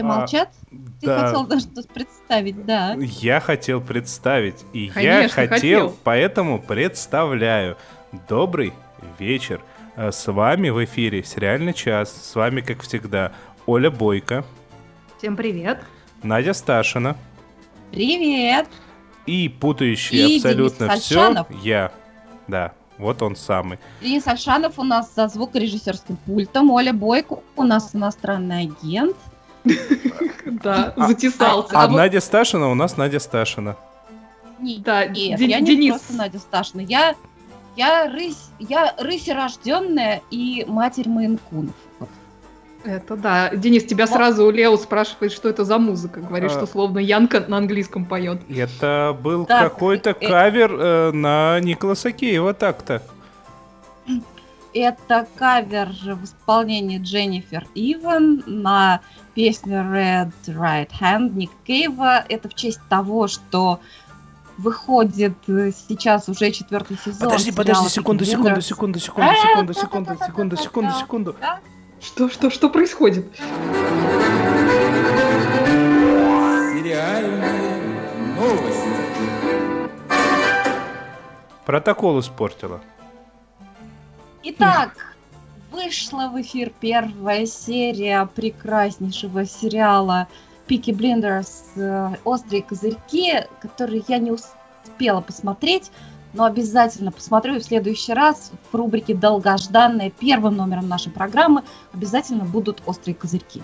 Все молчат? А, Ты да. хотел даже представить, да. Я хотел представить. И Конечно, я хотел, хотел, поэтому представляю. Добрый вечер. Э, с вами в эфире «Сериальный час». С вами, как всегда, Оля Бойко. Всем привет. Надя Сташина. Привет. И путающий и абсолютно все я. Да, вот он самый. Денис Альшанов у нас за звукорежиссерским пультом. Оля Бойко у нас иностранный агент. Да, а, затесался. А, а Надя Сташина у нас Надя Сташина. Да, нет, я не просто Надя Сташина. Я я рысь, я рысь рожденная и матерь Майнкунов. Это да. Денис, тебя вот. сразу Лео спрашивает, что это за музыка. Говорит, а... что словно Янка на английском поет. Это был какой-то э... кавер э, на Николаса Кейва так-то. Это кавер в исполнении Дженнифер Иван на песню Red Right Hand Ник Кейва. Это в честь того, что выходит сейчас уже четвертый сезон. Подожди, подожди, секунду, секунду, секунду, секунду, секунду, секунду, секунду, секунду, секунду. Что, что, что происходит? Сериальные новости. Протокол испортила. Итак, вышла в эфир первая серия прекраснейшего сериала Пики Блиндерс «Острые козырьки», который я не успела посмотреть, но обязательно посмотрю и в следующий раз в рубрике «Долгожданная» первым номером нашей программы обязательно будут «Острые козырьки».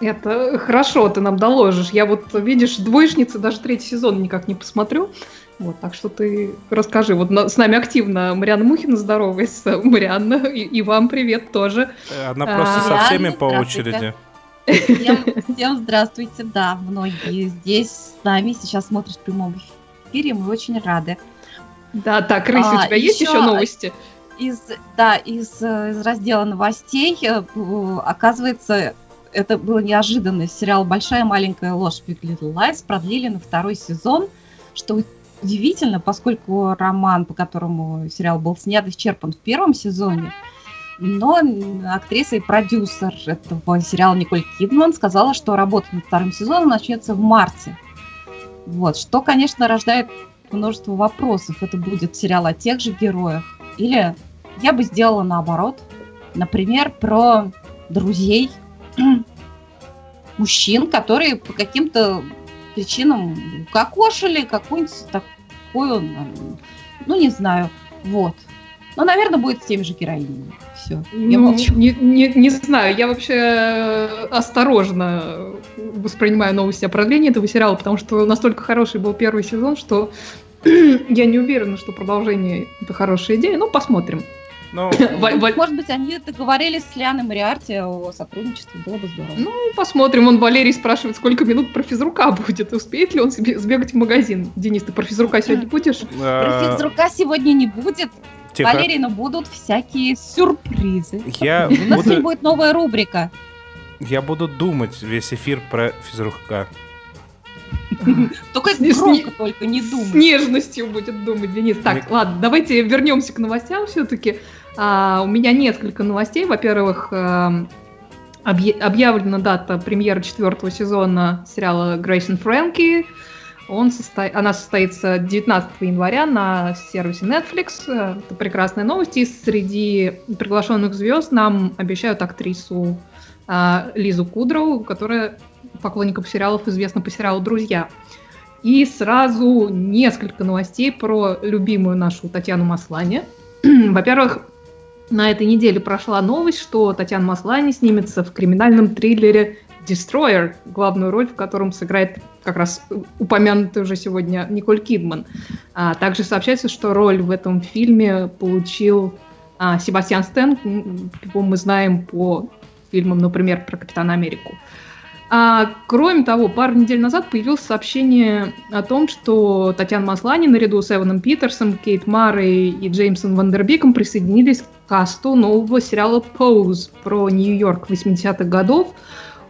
Это хорошо, ты нам доложишь. Я вот, видишь, двоечница даже третий сезон никак не посмотрю. Вот, так что ты расскажи. Вот на, с нами активно Марианна Мухина здоровается. Марианна, и, и вам привет тоже. Она просто а, со всеми по очереди. Всем, всем здравствуйте, да, многие здесь с нами сейчас смотрят в прямом эфире, мы очень рады. Да, так, Рысь, а, у тебя еще есть еще новости? Из, да, из, из раздела новостей, э, оказывается, это было неожиданно. Сериал «Большая маленькая ложь» Big Little Lies продлили на второй сезон, что удивительно, поскольку роман, по которому сериал был снят, исчерпан в первом сезоне, но актриса и продюсер этого сериала Николь Кидман сказала, что работа над вторым сезоном начнется в марте. Вот, что, конечно, рождает множество вопросов. Это будет сериал о тех же героях. Или я бы сделала наоборот. Например, про друзей мужчин, которые по каким-то причинам кокошили какую-нибудь такую, ну, не знаю, вот. Но, наверное, будет с теми же героинями. Все, я ну, молчу. Не, не, не знаю, я вообще э, осторожно воспринимаю новости о продлении этого сериала, потому что настолько хороший был первый сезон, что я не уверена, что продолжение это хорошая идея, но посмотрим. Ну, может быть, они договорились с Лианой Мариарти о сотрудничестве, было бы здорово. Ну, посмотрим. Он Валерий спрашивает, сколько минут про физрука будет. Успеет ли он себе сбегать в магазин? Денис, ты про физрука сегодня будешь? Про физрука сегодня не будет. Тихо. Валерий, но будут всякие сюрпризы. Я У нас буду... будет новая рубрика. Я буду думать весь эфир про физрука. Только громко, только не думай. С нежностью будет думать Денис. Так, ладно, давайте вернемся к новостям все-таки. А, у меня несколько новостей. Во-первых, эм, объявлена дата премьеры четвертого сезона сериала Грейс и Фрэнки. Он состо... Она состоится 19 января на сервисе Netflix. Это прекрасная новость. И среди приглашенных звезд нам обещают актрису а, Лизу Кудроу, которая поклонникам сериалов известна по сериалу «Друзья». И сразу несколько новостей про любимую нашу Татьяну Маслани. Во-первых, на этой неделе прошла новость, что Татьяна Маслани снимется в криминальном триллере Destroyer, главную роль в котором сыграет как раз упомянутый уже сегодня Николь Кидман. А, также сообщается, что роль в этом фильме получил а, Себастьян Стэн, его мы знаем по фильмам, например, про Капитана Америку. Кроме того, пару недель назад появилось сообщение о том, что Татьяна Маслани наряду с Эваном Питерсом, Кейт Марой и Джеймсом Вандербиком присоединились к касту нового сериала «Pose» про Нью-Йорк 80-х годов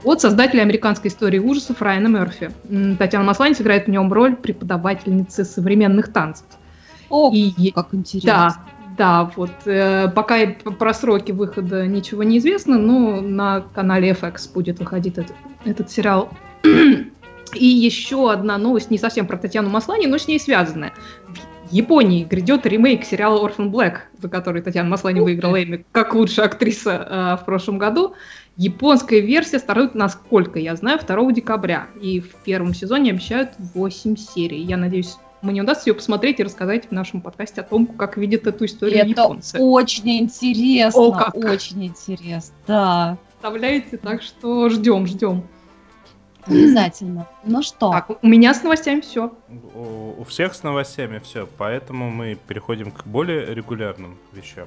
от создателя американской истории ужасов Райана Мерфи. Татьяна Маслани сыграет в нем роль преподавательницы современных танцев. О, и, как интересно. Да, Да, вот э, пока про сроки выхода ничего не известно, но на канале FX будет выходить этот, этот сериал. И еще одна новость, не совсем про Татьяну Маслани, но с ней связанная. В Японии грядет ремейк сериала Orphan Black, за который Татьяна Маслани выиграла Эмми как лучшая актриса э, в прошлом году. Японская версия стартует, насколько я знаю, 2 декабря. И в первом сезоне обещают 8 серий. Я надеюсь, мне удастся ее посмотреть и рассказать в нашем подкасте о том, как видят эту историю Это японцы. очень интересно, О, как. очень интересно, да. Представляете, так что ждем, ждем. Обязательно. Ну что? Так, у меня с новостями все. У, у всех с новостями все, поэтому мы переходим к более регулярным вещам.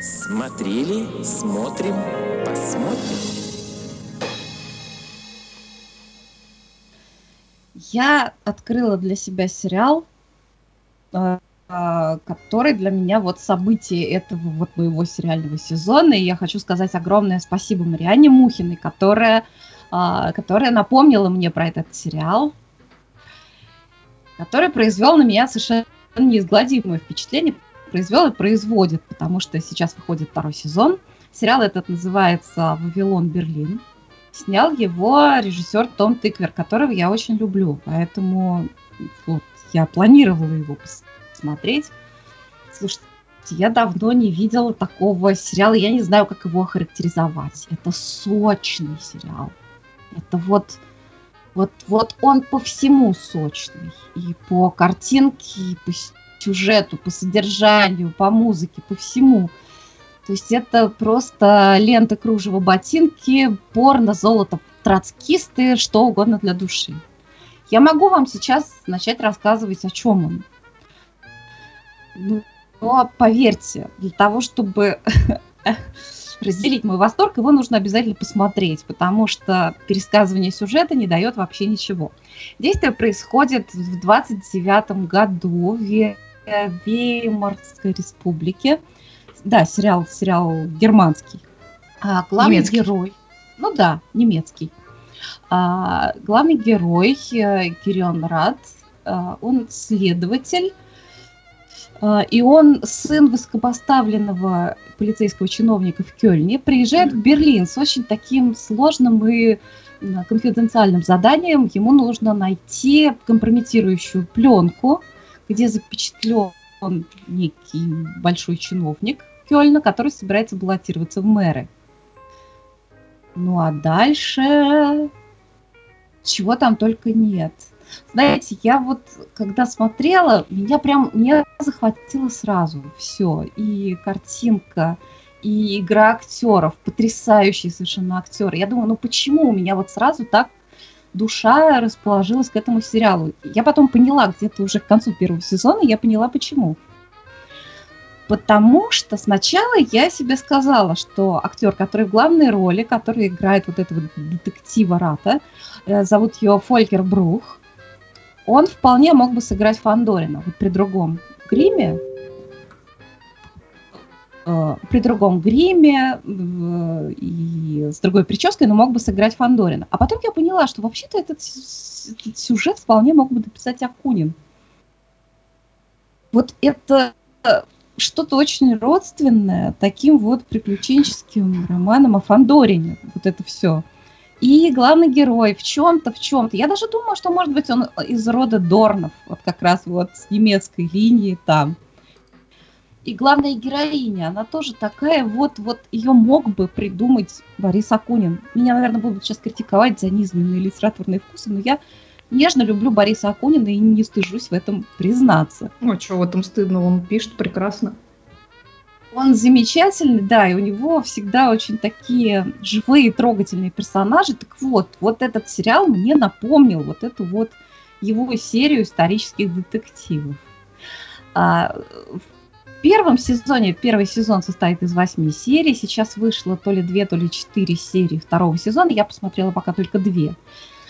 Смотрели, смотрим, посмотрим. Я открыла для себя сериал, э, э, который для меня вот событие этого вот моего сериального сезона. И я хочу сказать огромное спасибо Мариане Мухиной, которая, э, которая напомнила мне про этот сериал, который произвел на меня совершенно неизгладимое впечатление, произвел и производит, потому что сейчас выходит второй сезон. Сериал этот называется «Вавилон Берлин». Снял его режиссер Том Тыквер, которого я очень люблю. Поэтому вот, я планировала его посмотреть. Слушайте, я давно не видела такого сериала. Я не знаю, как его охарактеризовать. Это сочный сериал. Это вот, вот, вот он по всему сочный. И по картинке, и по сюжету, по содержанию, по музыке, по всему. То есть это просто лента, кружево, ботинки, порно, золото, троцкисты, что угодно для души. Я могу вам сейчас начать рассказывать, о чем он. Ну, но поверьте, для того, чтобы разделить мой восторг, его нужно обязательно посмотреть, потому что пересказывание сюжета не дает вообще ничего. Действие происходит в 29 году в Веймарской республике да, сериал, сериал германский. А главный немецкий. герой, ну да, немецкий. А, главный герой э, Кирион Рад, а, он следователь, а, и он сын высокопоставленного полицейского чиновника в Кёльне, приезжает в Берлин с очень таким сложным и конфиденциальным заданием. Ему нужно найти компрометирующую пленку, где запечатлен некий большой чиновник, Кёльна, который собирается баллотироваться в мэры. Ну а дальше чего там только нет. Знаете, я вот когда смотрела, меня прям меня захватило сразу все. И картинка, и игра актеров, потрясающие совершенно актеры. Я думаю, ну почему у меня вот сразу так душа расположилась к этому сериалу? Я потом поняла где-то уже к концу первого сезона, я поняла почему. Потому что сначала я себе сказала, что актер, который в главной роли, который играет вот этого детектива Рата, э, зовут его Фолькер Брух, он вполне мог бы сыграть Фандорина вот при другом гриме, э, при другом гриме э, и с другой прической, но мог бы сыграть Фандорина. А потом я поняла, что вообще-то этот, этот сюжет вполне мог бы написать Акунин. Вот это что-то очень родственное таким вот приключенческим романом о Фандорине. Вот это все. И главный герой в чем-то, в чем-то. Я даже думала, что, может быть, он из рода Дорнов, вот как раз вот с немецкой линии там. И главная героиня, она тоже такая, вот, вот ее мог бы придумать Борис Акунин. Меня, наверное, будут сейчас критиковать за низменные литературные вкусы, но я нежно люблю Бориса Акунина и не стыжусь в этом признаться. Ну, что в этом стыдно, он пишет прекрасно. Он замечательный, да, и у него всегда очень такие живые, трогательные персонажи. Так вот, вот этот сериал мне напомнил вот эту вот его серию исторических детективов. А, в первом сезоне, первый сезон состоит из восьми серий, сейчас вышло то ли две, то ли четыре серии второго сезона, я посмотрела пока только две.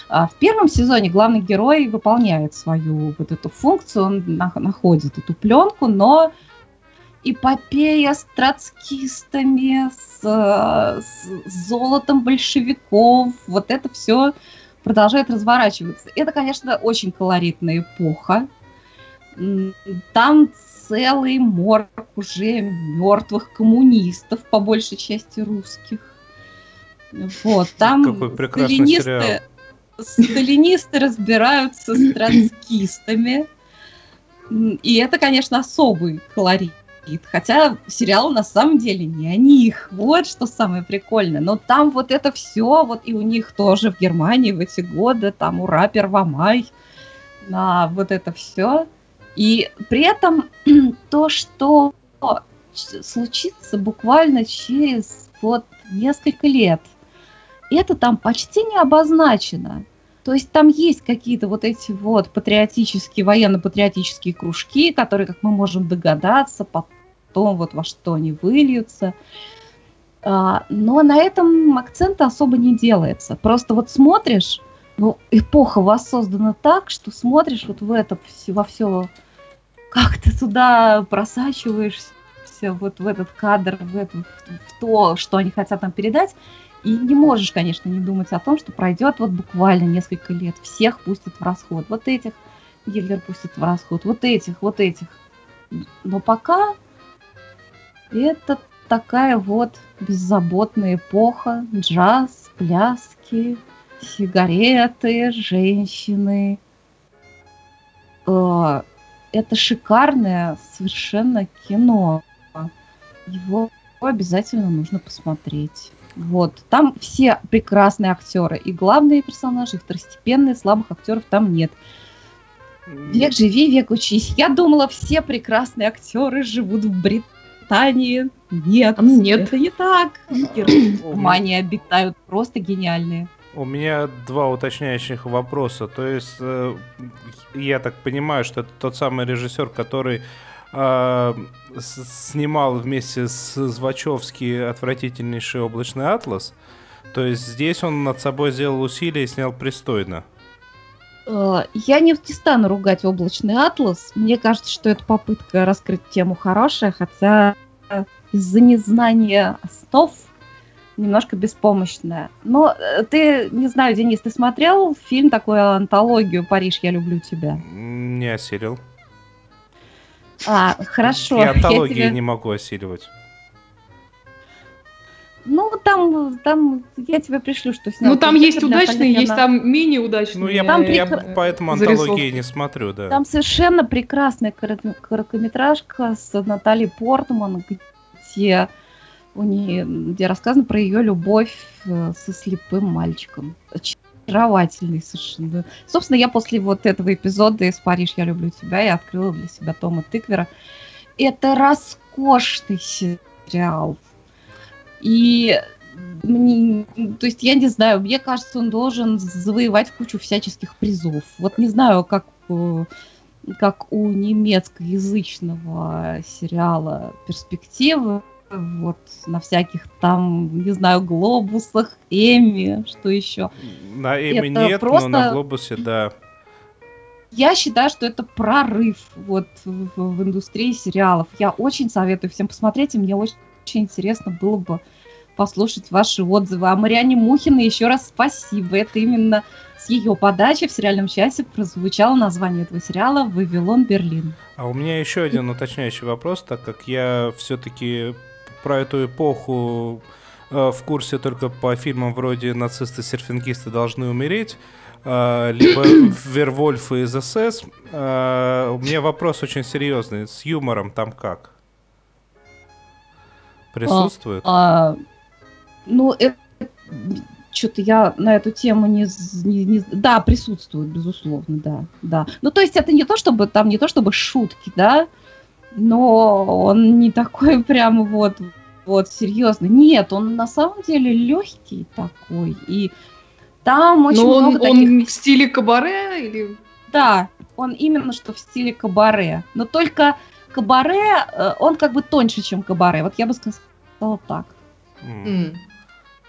А в первом сезоне главный герой выполняет свою вот эту функцию, он находит эту пленку, но эпопея с троцкистами, с, с золотом большевиков, вот это все продолжает разворачиваться. Это, конечно, очень колоритная эпоха. Там целый морг уже мертвых коммунистов, по большей части русских. Вот, там Какой прекрасный сериал. Сталинисты разбираются с транскистами. И это, конечно, особый колорит. Хотя сериал на самом деле не о них. Вот что самое прикольное. Но там вот это все, вот и у них тоже в Германии в эти годы, там ура, Первомай, на вот это все. И при этом то, что случится буквально через вот несколько лет, это там почти не обозначено. То есть там есть какие-то вот эти вот патриотические, военно-патриотические кружки, которые, как мы можем догадаться, потом вот во что они выльются. А, но на этом акцента особо не делается. Просто вот смотришь, ну, эпоха воссоздана так, что смотришь вот в это во все, как ты туда просачиваешься, вот в этот кадр, в, это, в то, что они хотят нам передать, и не можешь, конечно, не думать о том, что пройдет вот буквально несколько лет, всех пустят в расход. Вот этих Гитлер пустит в расход, вот этих, вот этих. Но пока это такая вот беззаботная эпоха, джаз, пляски, сигареты, женщины. Э, это шикарное совершенно кино. Его обязательно нужно посмотреть. Вот. Там все прекрасные актеры. И главные персонажи, и второстепенные, слабых актеров там нет. Век живи, век учись. Я думала, все прекрасные актеры живут в Британии. Нет, нет, это не так. В обитают просто гениальные. У меня два уточняющих вопроса. То есть, э, я так понимаю, что это тот самый режиссер, который э, снимал вместе с Звачевски отвратительнейший облачный атлас. То есть здесь он над собой сделал усилия и снял пристойно. Э, я не стану ругать облачный атлас. Мне кажется, что это попытка раскрыть тему хорошая, хотя из-за незнания основ немножко беспомощная. Но э, ты, не знаю, Денис, ты смотрел фильм такой антологию «Париж, я люблю тебя»? Не осилил. А, хорошо. Я антологии я тебе... не могу осиливать. Ну, там, там я тебе пришлю, что снял. Ну, там есть удачные, есть там менее удачные. Ну, я, там я прек... поэтому антологии не смотрю, да. Там совершенно прекрасная короткометражка с Натальей Портман, где у нее, где рассказано про ее любовь э, со слепым мальчиком. Очаровательный совершенно. Собственно, я после вот этого эпизода из «Париж, я люблю тебя» я открыла для себя Тома Тыквера. Это роскошный сериал. И мне, то есть я не знаю, мне кажется, он должен завоевать кучу всяческих призов. Вот не знаю, как э, как у немецкоязычного сериала перспективы, вот на всяких там, не знаю, глобусах, Эми, что еще. На Эми это нет, просто... но на глобусе, да. Я считаю, что это прорыв вот в, в индустрии сериалов. Я очень советую всем посмотреть, и мне очень, очень интересно было бы послушать ваши отзывы. А Мариане Мухиной еще раз спасибо. Это именно с ее подачи в сериальном часе прозвучало название этого сериала «Вавилон Берлин». А у меня еще один уточняющий вопрос, так как я все-таки про эту эпоху э, в курсе только по фильмам вроде «Нацисты-серфингисты должны умереть», э, либо «Вервольфы из СС». Э, у меня вопрос очень серьезный. С юмором там как? Присутствует? А, а, ну, это что-то я на эту тему не, не, не... Да, присутствует, безусловно, да, да. Ну, то есть это не то, чтобы там, не то, чтобы шутки, да, но он не такой прям вот, вот серьезный. Нет, он на самом деле легкий такой. И там очень но много он, таких... он в стиле кабаре или... Да, он именно что в стиле кабаре. Но только кабаре, э, он как бы тоньше, чем кабаре. Вот я бы сказала так. Mm.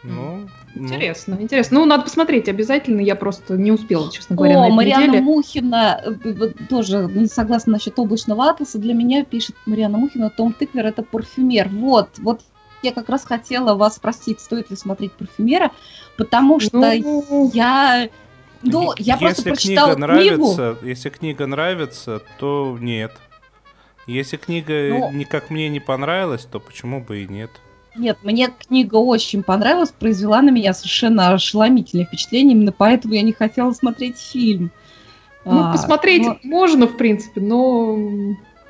Ну, ну, интересно, ну. интересно. Ну, надо посмотреть обязательно. Я просто не успела, честно говоря, О, на этой Марьяна неделе. Мухина э, тоже не согласна насчет облачного атласа. Для меня пишет Марьяна Мухина, Том Тыквер это парфюмер. Вот, вот я как раз хотела вас спросить, стоит ли смотреть парфюмера, потому что ну... я Ну, я если просто прочитала книга нравится, книгу. Если книга нравится, то нет. Если книга ну, никак мне не понравилась, то почему бы и нет? Нет, мне книга очень понравилась, произвела на меня совершенно ошеломительное впечатление, именно поэтому я не хотела смотреть фильм. Ну, а, посмотреть но... можно, в принципе, но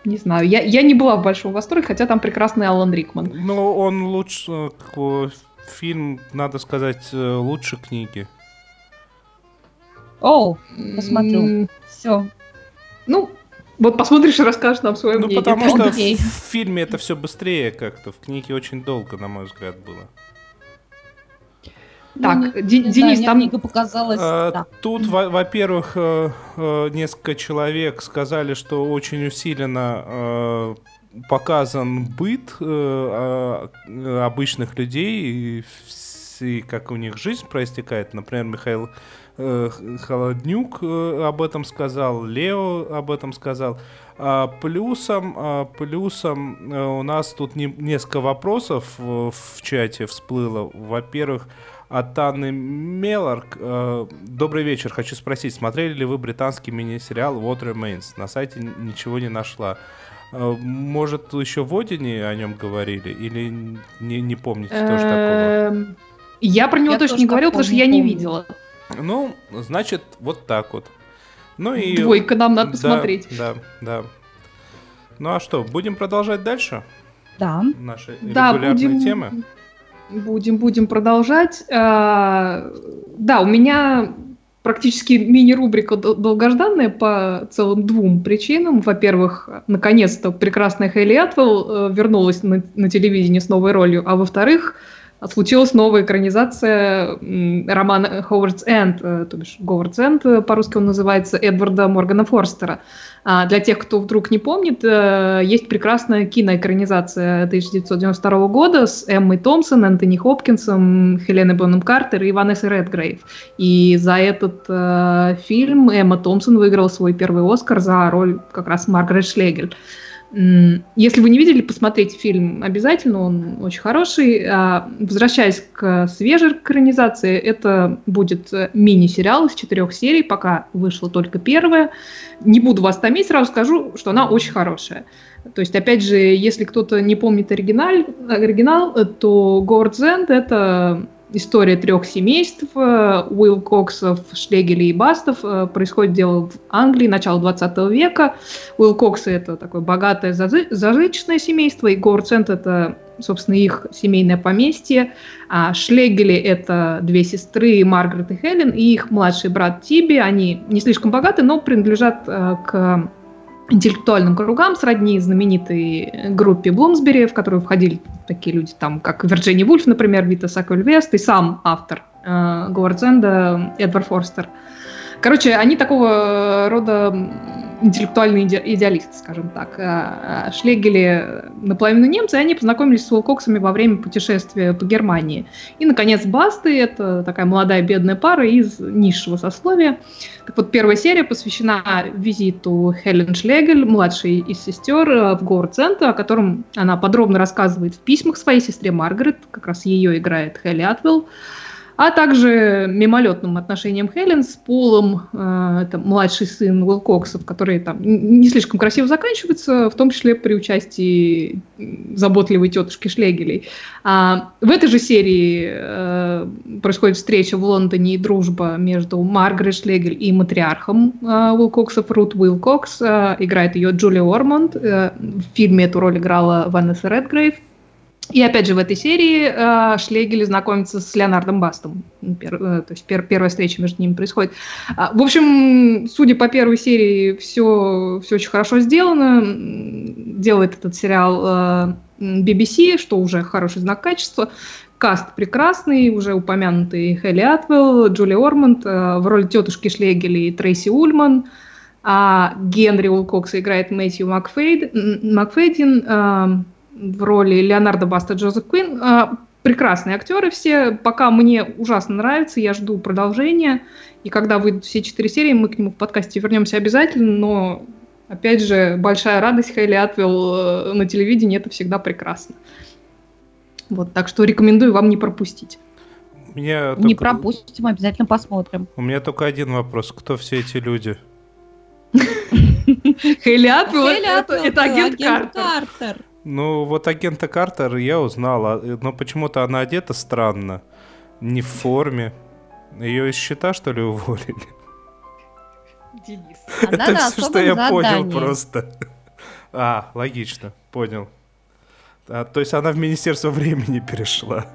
не знаю. Я, я не была в большом восторге, хотя там прекрасный Алан Рикман. Ну, он лучше, фильм, надо сказать, э, лучше книги. О, посмотрю. Mm. Все. Ну, вот посмотришь и расскажешь нам свое ну, мнение. потому что в фильме это все быстрее как-то, в книге очень долго, на мой взгляд, было. Так, ну, не Денис, знаю, там... книга показалась... А, да. Тут, во- во-первых, э, э, несколько человек сказали, что очень усиленно э, показан быт а, обычных людей и, и как у них жизнь проистекает. Например, Михаил Холоднюк об этом сказал, Лео об этом сказал. А плюсом, а плюсом у нас тут не, несколько вопросов в, чате всплыло. Во-первых, от Анны Мелларк. Э, Добрый вечер. Хочу спросить, смотрели ли вы британский мини-сериал What Remains? На сайте ничего не нашла. Э, может, еще в Одине о нем говорили? Или не, не помните тоже такого? Эм, я про него точно не говорил, потому что я не видела. Ну, значит, вот так вот. Ну и... Двойка нам надо посмотреть. Да, да. Ну а что, будем продолжать дальше? Да. Наши да, регулярные будем... темы? Будем, будем продолжать. А, да, у меня практически мини-рубрика долгожданная по целым двум причинам. Во-первых, наконец-то прекрасная Хейли Атвелл э, вернулась на, на телевидение с новой ролью, а во-вторых, случилась новая экранизация романа «Ховардс Энд», э, то бишь «Говардс Энд», э, по-русски он называется, Эдварда Моргана Форстера. А для тех, кто вдруг не помнит, э, есть прекрасная киноэкранизация 1992 года с Эммой Томпсон, Энтони Хопкинсом, Хеленой Бонном Картер и Ванессой Редгрейв. И за этот фильм Эмма Томпсон выиграла свой первый Оскар за роль как раз Маргарет Шлегель. Если вы не видели, посмотрите фильм обязательно, он очень хороший. А, возвращаясь к свежей экранизации, это будет э, мини-сериал из четырех серий, пока вышла только первая. Не буду вас томить, сразу скажу, что она очень хорошая. То есть, опять же, если кто-то не помнит оригинал, оригинал то Говард Зенд — это история трех семейств, э, Уилл Коксов, Шлегелей и Бастов. Э, происходит дело в Англии, начала 20 века. Уилл Коксы — это такое богатое зажиточное семейство, и Горцент — это, собственно, их семейное поместье. А Шлегели — это две сестры, Маргарет и Хелен, и их младший брат Тиби. Они не слишком богаты, но принадлежат э, к интеллектуальным кругам, сродни знаменитой группе Блумсбери, в которую входили такие люди, там, как Вирджиния Вульф, например, Вита Саквельвест и сам автор э, Говардзенда Эдвард Форстер. Короче, они такого рода интеллектуальные иде идеалисты, скажем так. А, а Шлегели наполовину немцы, и они познакомились с Уилкоксами во время путешествия по Германии. И, наконец, Басты — это такая молодая бедная пара из низшего сословия. Так вот, первая серия посвящена визиту Хелен Шлегель, младшей из сестер, в город-центр, о котором она подробно рассказывает в письмах своей сестре Маргарет, как раз ее играет Хелли Атвелл а также мимолетным отношением Хелен с Полом, э, это младший сын Уилкоксов, который там не слишком красиво заканчивается, в том числе при участии заботливой тетушки Шлегелей. А в этой же серии э, происходит встреча в Лондоне и дружба между Маргарет Шлегель и матриархом э, Уилкоксов Рут Уилкокс. Играет ее Джулия Ормонд. В фильме эту роль играла Ванесса Редгрейв. И опять же в этой серии э, Шлегель знакомится с Леонардом Бастом. Пер, э, то есть пер, первая встреча между ними происходит. А, в общем, судя по первой серии, все, все очень хорошо сделано. Делает этот сериал э, BBC, что уже хороший знак качества. Каст прекрасный, уже упомянутый Хейли Атвелл, Джули Ормонд, э, в роли тетушки Шлегель и Трейси Ульман. А Генри Уилкокса играет Мэтью Макфейд, Макфейдин. Э, в роли Леонардо Баста Джозеф Куин. А, прекрасные актеры все. Пока мне ужасно нравится, я жду продолжения. И когда выйдут все четыре серии, мы к нему в подкасте вернемся обязательно. Но, опять же, большая радость Хейли Атвелл э, на телевидении – это всегда прекрасно. Вот, так что рекомендую вам не пропустить. Меня Не только... пропустим, обязательно посмотрим. У меня только один вопрос. Кто все эти люди? Хейли это агент Картер. Ну, вот агента Картер я узнал, а, но почему-то она одета странно, не в форме. Ее из счета, что ли, уволили? Денис. Это все, что я понял просто. А, логично, понял. А, то есть она в Министерство времени перешла.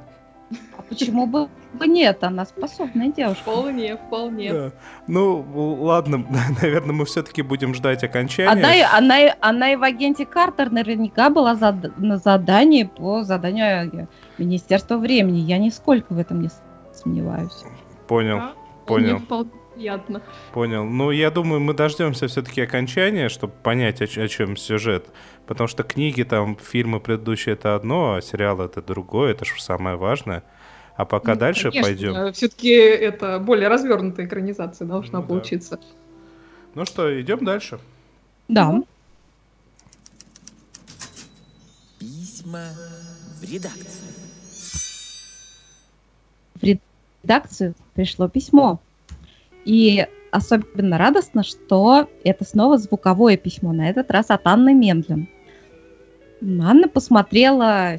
А почему бы нет? Она способная девушка. Вполне, вполне. Да. Ну, ладно, наверное, мы все-таки будем ждать окончания. Она, она, она и в агенте Картер наверняка была зад... на задании по заданию Министерства времени. Я нисколько в этом не сомневаюсь. Понял, да? понял. Приятно. Понял. Ну, я думаю, мы дождемся все-таки окончания, чтобы понять, о, о чем сюжет. Потому что книги, там, фильмы предыдущие это одно, а сериалы это другое, это же самое важное. А пока ну, дальше конечно, пойдем. Все-таки это более развернутая экранизация должна ну, получиться. Да. Ну что, идем дальше. Да. Письма в редакцию. В редакцию пришло письмо. И особенно радостно, что это снова звуковое письмо, на этот раз от Анны Мендлин. Анна посмотрела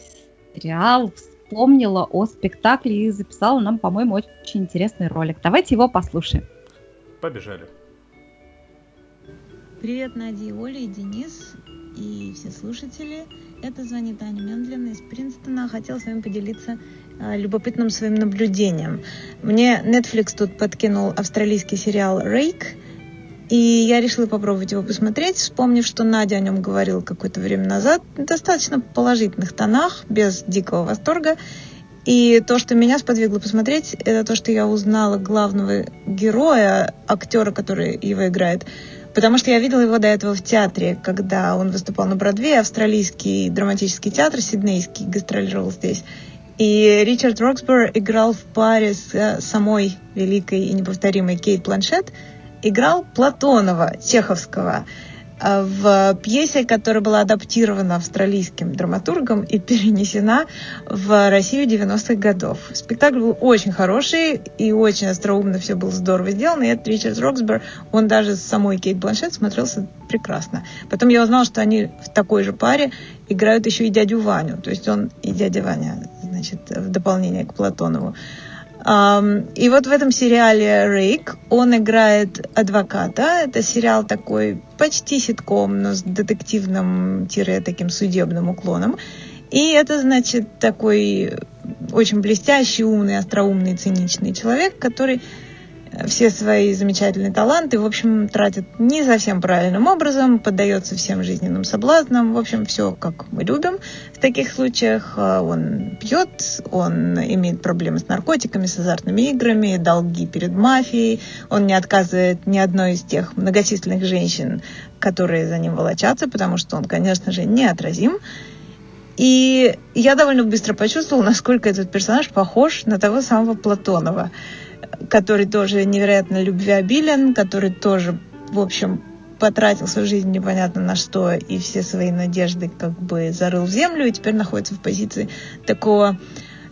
сериал, вспомнила о спектакле и записала нам, по-моему, очень интересный ролик. Давайте его послушаем. Побежали. Привет, Надя, Оля и Денис и все слушатели. Это звонит Аня Мендлина из Принстона. Хотела с вами поделиться э, любопытным своим наблюдением. Мне Netflix тут подкинул австралийский сериал «Рейк», и я решила попробовать его посмотреть, вспомнив, что Надя о нем говорила какое-то время назад, в достаточно положительных тонах, без дикого восторга. И то, что меня сподвигло посмотреть, это то, что я узнала главного героя, актера, который его играет. Потому что я видела его до этого в театре, когда он выступал на Бродвее, австралийский драматический театр, сиднейский, гастролировал здесь. И Ричард Роксбор играл в паре с э, самой великой и неповторимой Кейт Планшет – играл Платонова, Чеховского, э, в пьесе, которая была адаптирована австралийским драматургом и перенесена в Россию 90-х годов. Спектакль был очень хороший и очень остроумно все было здорово сделано. И этот Ричард Роксбер, он даже с самой Кейт Бланшет смотрелся прекрасно. Потом я узнала, что они в такой же паре играют еще и дядю Ваню. То есть он и дядя Ваня, значит, в дополнение к Платонову. И вот в этом сериале Рейк он играет адвоката. Это сериал такой почти ситком, но с детективным-таким судебным уклоном. И это, значит, такой очень блестящий, умный, остроумный, циничный человек, который все свои замечательные таланты, в общем, тратит не совсем правильным образом, поддается всем жизненным соблазнам, в общем, все как мы любим. В таких случаях а, он пьет, он имеет проблемы с наркотиками, с азартными играми, долги перед мафией, он не отказывает ни одной из тех многочисленных женщин, которые за ним волочатся, потому что он, конечно же, неотразим. И я довольно быстро почувствовала, насколько этот персонаж похож на того самого Платонова который тоже невероятно любвеобилен, который тоже, в общем, потратил свою жизнь непонятно на что и все свои надежды как бы зарыл в землю и теперь находится в позиции такого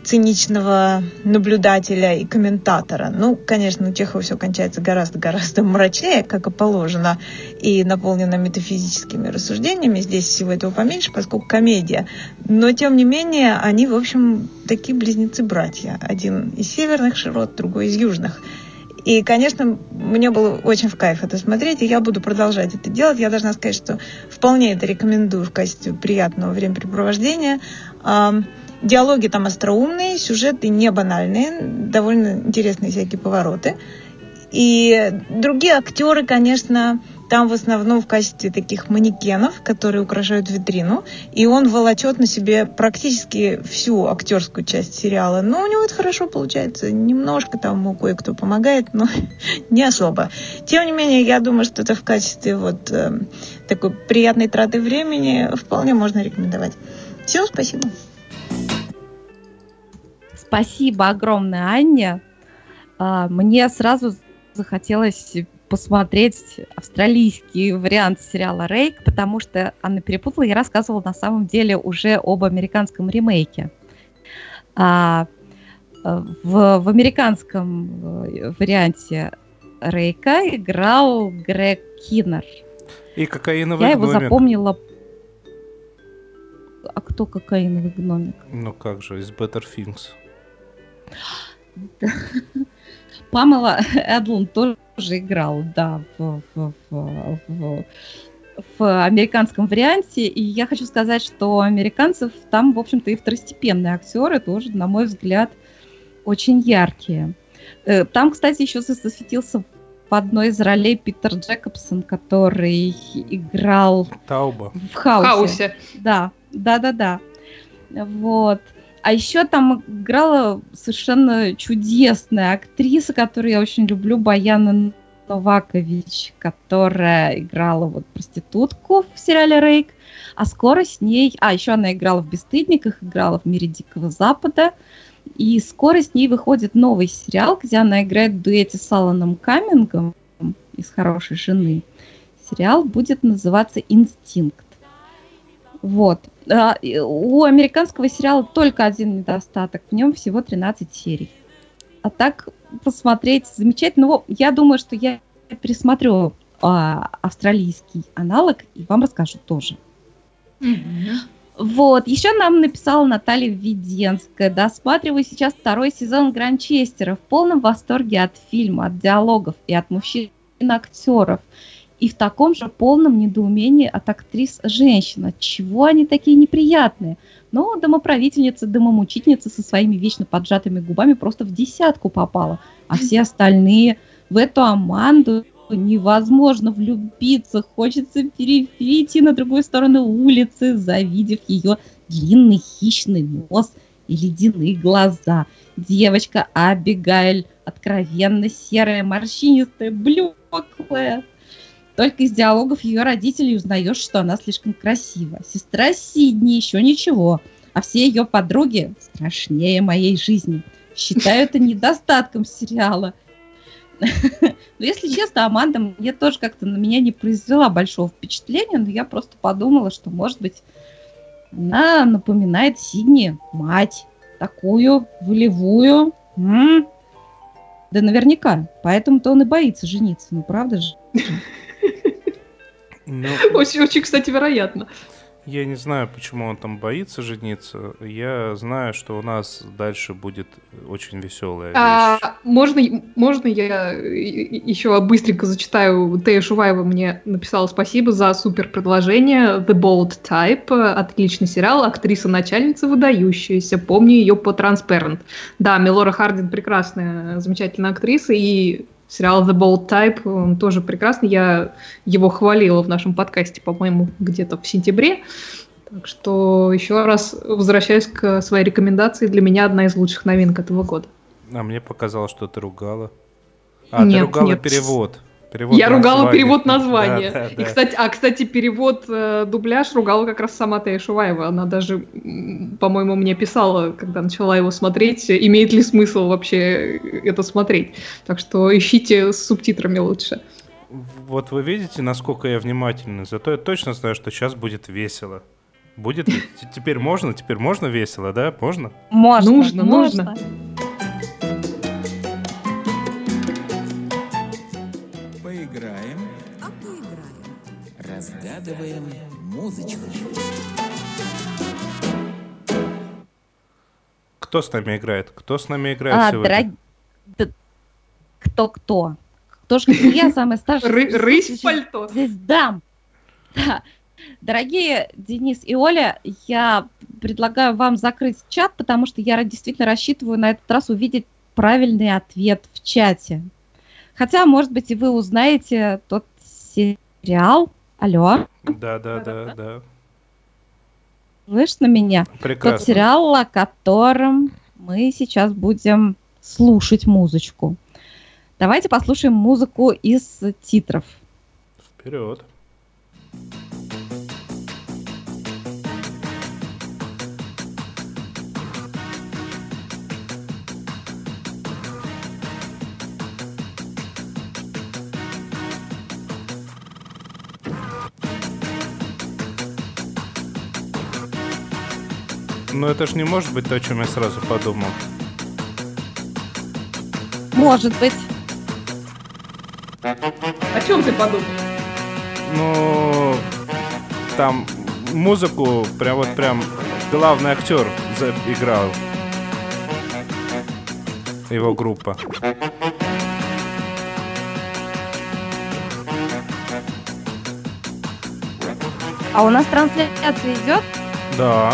циничного наблюдателя и комментатора. Ну, конечно, у Чехова все кончается гораздо-гораздо мрачнее, как и положено, и наполнено метафизическими рассуждениями. Здесь всего этого поменьше, поскольку комедия. Но, тем не менее, они, в общем, такие близнецы-братья. Один из северных широт, другой из южных. И, конечно, мне было очень в кайф это смотреть, и я буду продолжать это делать. Я должна сказать, что вполне это рекомендую в качестве приятного времяпрепровождения. Диалоги там остроумные, сюжеты не банальные, довольно интересные всякие повороты. И другие актеры, конечно, там в основном в качестве таких манекенов, которые украшают витрину. И он волочет на себе практически всю актерскую часть сериала. Но у него это хорошо получается. Немножко там ему кое-кто помогает, но не особо. Тем не менее, я думаю, что это в качестве вот э, такой приятной траты времени вполне можно рекомендовать. Все, спасибо. Спасибо огромное, Аня. А, мне сразу захотелось посмотреть австралийский вариант сериала «Рейк», потому что Анна перепутала, я рассказывала на самом деле уже об американском ремейке. А, В, в американском э, варианте Рейка играл Грег Киннер. И кокаиновый Я гномик. его запомнила... А кто кокаиновый гномик? Ну как же, из Better Things. Памела Эдлун тоже играл, да, в, в, в, в, в американском варианте. И я хочу сказать, что американцев там, в общем-то, и второстепенные актеры тоже, на мой взгляд, очень яркие. Э, там, кстати, еще засветился в одной из ролей Питер Джекобсон, который играл Тауба. в Хаусе. В Хаусе. Да, да, да, да. Вот. А еще там играла совершенно чудесная актриса, которую я очень люблю, Баяна Новакович, которая играла вот проститутку в сериале «Рейк», а скоро с ней... А, еще она играла в «Бесстыдниках», играла в «Мире Дикого Запада», и скоро с ней выходит новый сериал, где она играет в дуэте с Аланом Камингом из «Хорошей жены». Сериал будет называться «Инстинкт». Вот. А, у американского сериала только один недостаток. В нем всего 13 серий. А так посмотреть замечательно. Ну, я думаю, что я пересмотрю а, австралийский аналог и вам расскажу тоже. Вот, еще нам написала Наталья Введенская. Досматриваю сейчас второй сезон Гранчестера. В полном восторге от фильма, от диалогов и от мужчин-актеров. И в таком же полном недоумении от актрис женщин. Чего они такие неприятные? Но домоправительница, домомучительница со своими вечно поджатыми губами просто в десятку попала. А все остальные в эту Аманду невозможно влюбиться, хочется перейти на другую сторону улицы, завидев ее длинный хищный нос и ледяные глаза. Девочка Абигайль, откровенно серая, морщинистая, блеклая. Только из диалогов ее родителей узнаешь, что она слишком красива. Сестра Сидни еще ничего, а все ее подруги страшнее моей жизни. Считаю это недостатком сериала – но если честно, Аманда мне тоже как-то на меня не произвела большого впечатления, но я просто подумала, что, может быть, она напоминает Сидни мать, такую волевую. Да наверняка. Поэтому-то он и боится жениться. Ну, правда же? Очень-очень, кстати, вероятно. Я не знаю, почему он там боится жениться. Я знаю, что у нас дальше будет очень веселая а, вещь. Можно, можно я еще быстренько зачитаю? Тея Шуваева мне написала спасибо за супер предложение. The Bold Type. Отличный сериал. Актриса-начальница выдающаяся. Помню ее по Transparent. Да, Мелора Хардин прекрасная, замечательная актриса. И Сериал The Bold Type, он тоже прекрасный. Я его хвалила в нашем подкасте, по-моему, где-то в сентябре. Так что еще раз возвращаюсь к своей рекомендации. Для меня одна из лучших новинок этого года. А мне показалось, что ты ругала. А, нет, ты ругала нет. перевод. Перевод я ругала перевод названия. Да, да, да. И, кстати, а, кстати, перевод, э, дубляж ругала как раз сама Тея Шуваева. Она даже, по-моему, мне писала, когда начала его смотреть, имеет ли смысл вообще это смотреть. Так что ищите с субтитрами лучше. Вот вы видите, насколько я внимательный. Зато я точно знаю, что сейчас будет весело. Будет? Теперь можно? Теперь можно весело, да? Можно? Можно. Нужно, нужно. нужно. Разгадываем музычку. Кто с нами играет? Кто с нами играет а, сегодня? Драг... Кто-кто? Кто же я самая старшая? Ры рысь в пальто. Здесь дам. Да. Дорогие Денис и Оля, я предлагаю вам закрыть чат, потому что я действительно рассчитываю на этот раз увидеть правильный ответ в чате. Хотя, может быть, и вы узнаете тот сериал, Алло? Да, да, да, да. Слышно меня? Прекрасно. Тот сериал, о котором мы сейчас будем слушать музычку. Давайте послушаем музыку из титров. Вперед. Но это же не может быть то, о чем я сразу подумал. Может быть. О чем ты подумал? Ну, там музыку прям вот прям главный актер играл. Его группа. А у нас трансляция идет? Да.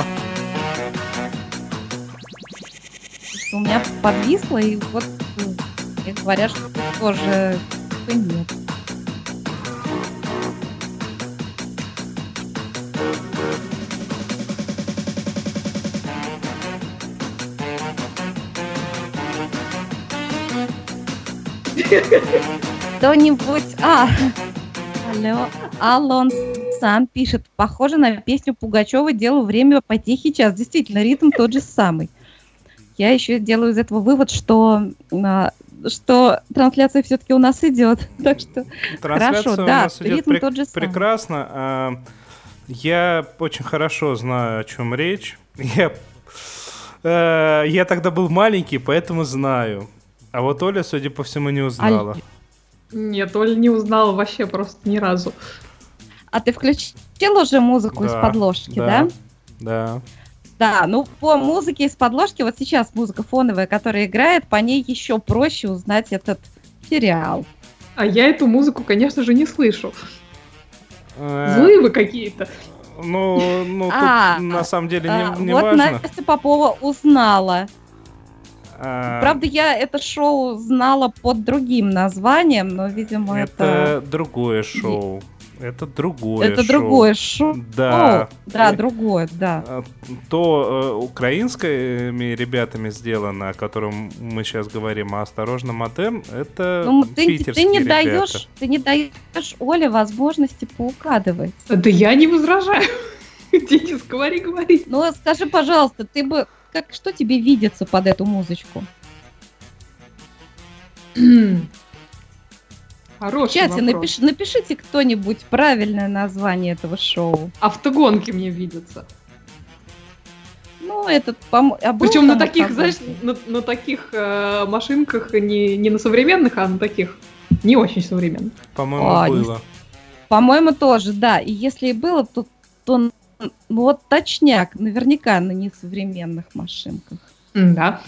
Меня подвисло, и вот и говорят, что тоже нет. Кто-нибудь... А, алло, Алон сам пишет. Похоже на песню Пугачева «Делаю время по тихий час». Действительно, ритм тот же самый. Я еще делаю из этого вывод, что, а, что трансляция все-таки у нас идет. Так что трансляция хорошо, у да, нас идет ритм тот же самый. Прекрасно. А, я очень хорошо знаю, о чем речь. Я, э, я тогда был маленький, поэтому знаю. А вот Оля, судя по всему, не узнала. Аль... Нет, Оля не узнала вообще просто ни разу. А ты включил уже музыку да, из подложки, да? Да. Да. Да, ну по музыке из подложки, вот сейчас музыка фоновая, которая играет, по ней еще проще узнать этот сериал. А я эту музыку, конечно же, не слышу. Э, Злые вы какие-то. Ну, ну а, тут на самом деле не, а, не вот важно. Вот Настя Попова узнала. А... Правда, я это шоу знала под другим названием, но, видимо, это... Это другое шоу. Это другое Это шоу. другое шоу. Да. О, да, другое, да. А, то э, украинскими ребятами сделано, о котором мы сейчас говорим, а «Осторожно, Модерн» — это ну, ты, ты не ребята. даешь, Ты не даешь Оле возможности поугадывать. Да я не возражаю. Денис, говори, говори. Ну, скажи, пожалуйста, ты бы... Как, что тебе видится под эту музычку? Хороший В чате напиш, напишите кто-нибудь правильное название этого шоу. Автогонки мне видятся. Ну, этот, по а Причем на таких, знаешь, на, на таких э, машинках, не, не на современных, а на таких не очень современных. По-моему, а, было. Не... По-моему, тоже, да. И если и было, то, то вот точняк, наверняка на несовременных машинках. Да.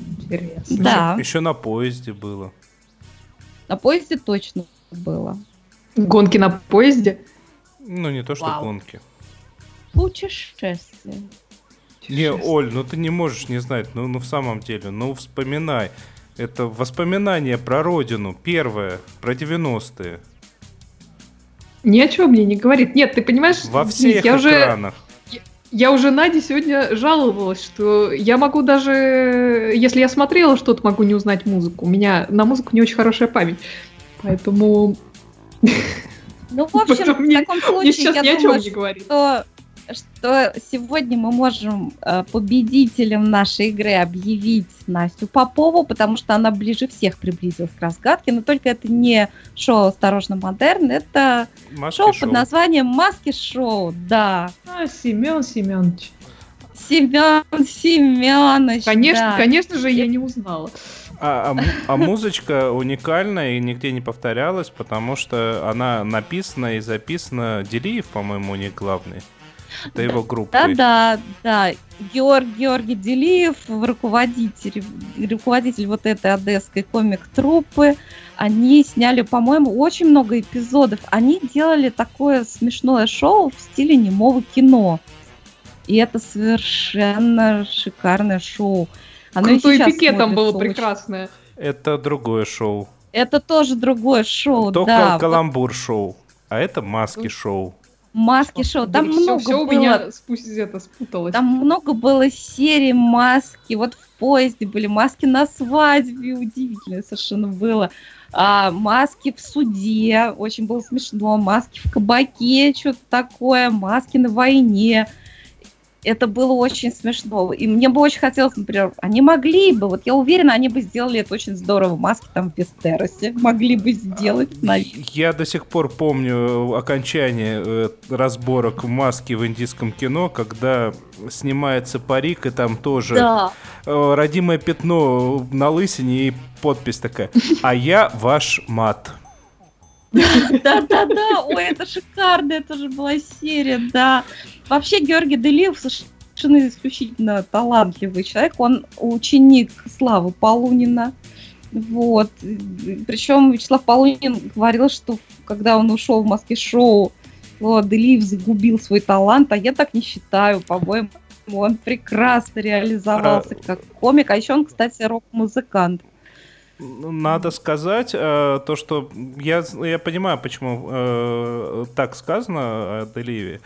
Интересно. Да. Еще, еще на поезде было. На поезде точно было. Гонки на поезде? Ну, не то, что Вау. гонки. Путешествие. Не, Оль, ну ты не можешь не знать, ну, ну в самом деле, ну вспоминай. Это воспоминание про родину, первое, про 90-е. Ни о чем мне не говорит. Нет, ты понимаешь, Во всех я экранах. Уже, я, уже Наде сегодня жаловалась, что я могу даже, если я смотрела что-то, могу не узнать музыку. У меня на музыку не очень хорошая память. Поэтому... Ну, в общем, в таком случае, я думаю, что что сегодня мы можем э, победителем нашей игры объявить Настю Попову, потому что она ближе всех приблизилась к разгадке, но только это не шоу «Осторожно, модерн», это Маски шоу, шоу под названием «Маски шоу», да. А, Семен Семенович. Семен Семенович, Конечно, да. конечно же, я не узнала. А, а, а музычка уникальная и нигде не повторялась, потому что она написана и записана. Делиев, по-моему, у них главный. Это его группа. Да, да, да. Георг, Георгий Делиев, руководитель, руководитель вот этой одесской комик-труппы. Они сняли, по-моему, очень много эпизодов. Они делали такое смешное шоу в стиле немого кино. И это совершенно шикарное шоу. Оно Крутой пике там было очень... прекрасное. Это другое шоу. Это тоже другое шоу, Только да. каламбур шоу. А это маски шоу. Маски шоу. Там все, много все было... у меня спусть это спуталось. Там много было серий маски. Вот в поезде были маски на свадьбе. Удивительно совершенно было. А, маски в суде. Очень было смешно. Маски в кабаке. Что-то такое. Маски на войне. Это было очень смешно. И мне бы очень хотелось, например, они могли бы, вот я уверена, они бы сделали это очень здорово. Маски там в Вестеросе могли бы сделать. Я до сих пор помню окончание э, разборок маски в индийском кино, когда снимается парик, и там тоже да. Э, родимое пятно на лысине и подпись такая «А я ваш мат». Да-да-да, ой, это шикарно, это же была серия, да. Вообще Георгий Делиев совершенно исключительно талантливый человек. Он ученик Славы Полунина. Вот. Причем Вячеслав Полунин говорил, что когда он ушел в Москве шоу, Делиев загубил свой талант, а я так не считаю, по-моему. Он прекрасно реализовался а... как комик, а еще он, кстати, рок-музыкант. Надо сказать э, то, что я, я понимаю, почему э, так сказано о Делиеве.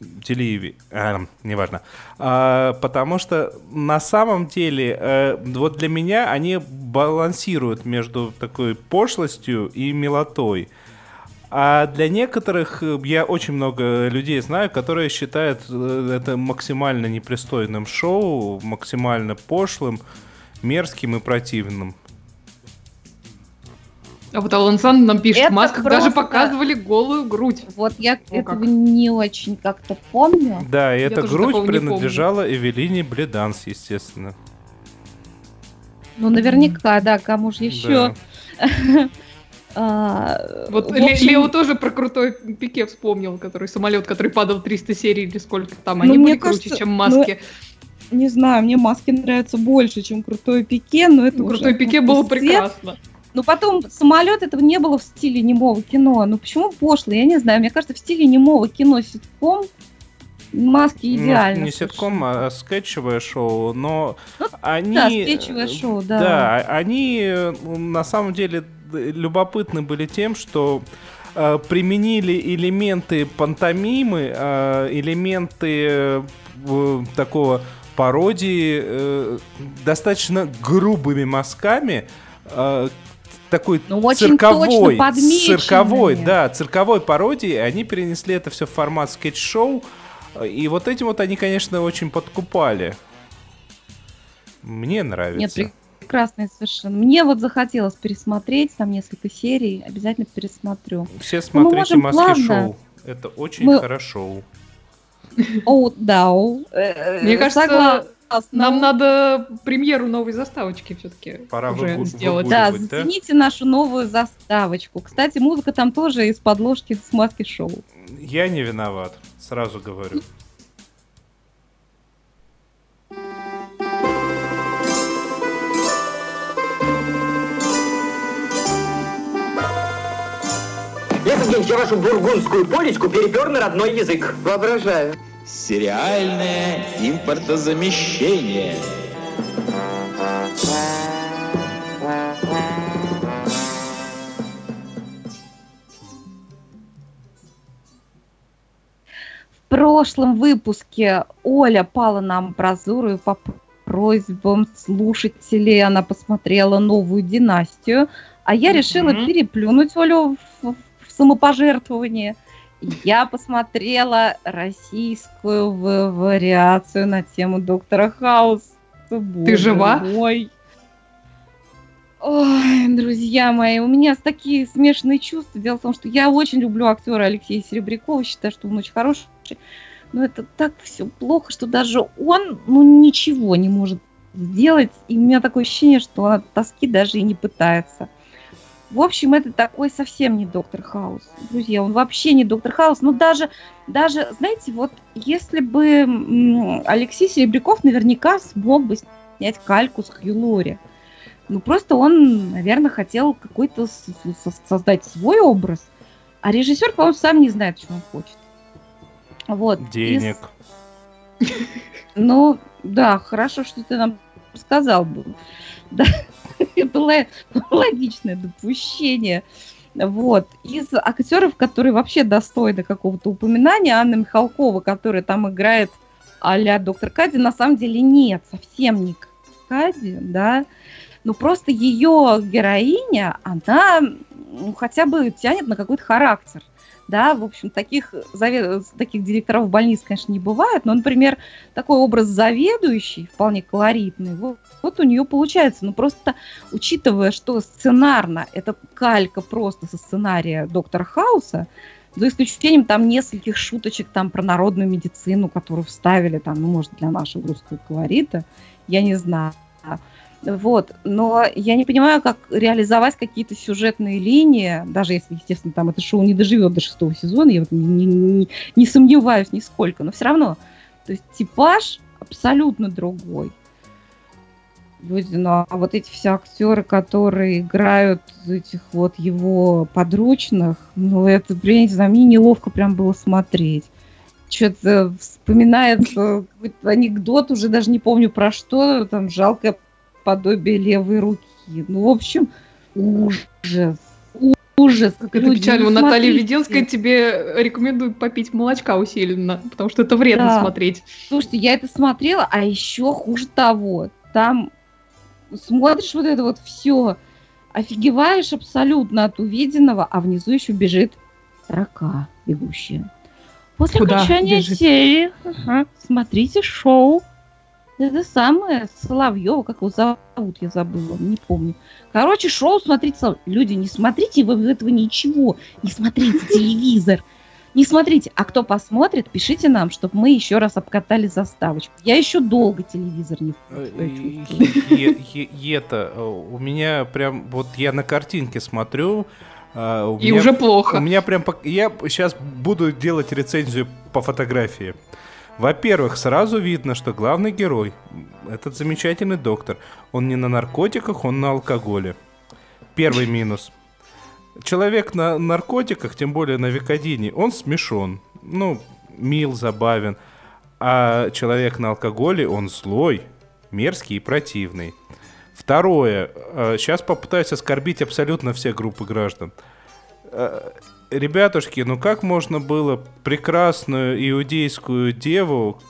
Делиеве, а, неважно. А, потому что на самом деле, э, вот для меня они балансируют между такой пошлостью и милотой. А для некоторых, э, я очень много людей знаю, которые считают э, это максимально непристойным шоу, максимально пошлым, мерзким и противным. А вот Алан Сан нам пишет, это в масках просто... даже показывали голую грудь. Вот я О, этого как. не очень как-то помню. Да, и эта грудь принадлежала Эвелине Бледанс, естественно. Ну, наверняка, да, кому же еще. Да. А, вот общем... Лео тоже про крутой пике вспомнил, который самолет, который падал 300 серий или сколько там. Они ну, были круче, кажется, чем маски. Ну, не знаю, мне маски нравятся больше, чем крутой пике, но это ну, Крутой пике было прекрасно. Но потом самолет этого не было в стиле немого кино. Ну почему пошло? Я не знаю. Мне кажется, в стиле немого кино ситком маски ну, идеально. Ну, не ситком, а скетчевое шоу, но ну, они... Да, скетчевое шоу, да. Да, они на самом деле любопытны были тем, что э, применили элементы пантомимы, э, элементы э, такого пародии э, достаточно грубыми мазками, э, такой ну, очень цирковой, цирковой, да, цирковой пародии. Они перенесли это все в формат скетч-шоу. И вот этим вот они, конечно, очень подкупали. Мне нравится. Нет, прекрасные совершенно. Мне вот захотелось пересмотреть там несколько серий. Обязательно пересмотрю. Все ну, смотрите маски шоу. Это очень Мы... хорошо. О, да. Э, Мне кажется, нам надо премьеру новой заставочки все-таки Пора уже сделать. Да, зацените нашу новую заставочку. Кстати, музыка там тоже из подложки с маски шоу. Я не виноват, сразу говорю. День я вашу бургундскую полечку перепер на родной язык. Воображаю. Сериальное импортозамещение. В прошлом выпуске Оля пала на амбразуру и по просьбам слушателей она посмотрела новую династию, а я решила mm-hmm. переплюнуть Олю в, в самопожертвование – я посмотрела российскую вариацию на тему Доктора Хауса. Ты жива? Мой. Ой, друзья мои, у меня такие смешанные чувства. Дело в том, что я очень люблю актера Алексея Серебрякова, считаю, что он очень хороший. Но это так все плохо, что даже он, ну, ничего не может сделать. И у меня такое ощущение, что он от тоски даже и не пытается. В общем, это такой совсем не доктор Хаус. Друзья, он вообще не доктор Хаус. Но даже, даже, знаете, вот если бы Алексей Серебряков наверняка смог бы снять кальку с Хью. Ну, просто он, наверное, хотел какой-то создать свой образ. А режиссер, по-моему, сам не знает, что он хочет. Вот. Денег. Ну, да, хорошо, что ты нам сказал бы. Да. было логичное допущение. Вот. Из актеров, которые вообще достойны какого-то упоминания, Анна Михалкова, которая там играет а доктор Кади, на самом деле нет, совсем не Кади, да. Но просто ее героиня, она ну, хотя бы тянет на какой-то характер. Да, в общем, таких, завед... таких директоров больниц, конечно, не бывает, но, например, такой образ заведующий, вполне колоритный, вот, вот у нее получается, ну просто учитывая, что сценарно это калька просто со сценария Доктора Хауса, за исключением там нескольких шуточек там про народную медицину, которую вставили там, ну, может, для нашего русского колорита, я не знаю. Вот. Но я не понимаю, как реализовать какие-то сюжетные линии, даже если, естественно, там это шоу не доживет до шестого сезона, я вот не, не, не сомневаюсь нисколько, но все равно. То есть типаж абсолютно другой. Люди, ну, а вот эти все актеры, которые играют этих вот его подручных, ну, это, блин, не знаю, мне неловко прям было смотреть. Что-то вспоминается анекдот, уже даже не помню про что, там жалкое подобие левой руки. Ну, в общем, ужас. Ужас. Как это печально. Ну, Наталья Веденская тебе рекомендует попить молочка усиленно, потому что это вредно да. смотреть. Слушайте, я это смотрела, а еще хуже того. Там смотришь вот это вот все, офигеваешь абсолютно от увиденного, а внизу еще бежит строка бегущая. После Куда окончания бежит? серии ага, смотрите шоу это самое Соловьева, как его зовут, я забыла, не помню. Короче, шоу смотрите, люди, не смотрите вы этого ничего, не смотрите телевизор, не смотрите. А кто посмотрит, пишите нам, чтобы мы еще раз обкатали заставочку. Я еще долго телевизор не Это, э, у меня прям, вот я на картинке смотрю, Uh, и меня, уже плохо. У меня прям... Я сейчас буду делать рецензию по фотографии. Во-первых, сразу видно, что главный герой, этот замечательный доктор, он не на наркотиках, он на алкоголе. Первый минус. Человек на наркотиках, тем более на Викодине, он смешон. Ну, мил, забавен. А человек на алкоголе, он злой, мерзкий и противный. Второе. Сейчас э, попытаюсь оскорбить абсолютно все группы граждан э, ребятушки, ну как можно было прекрасную иудейскую деву,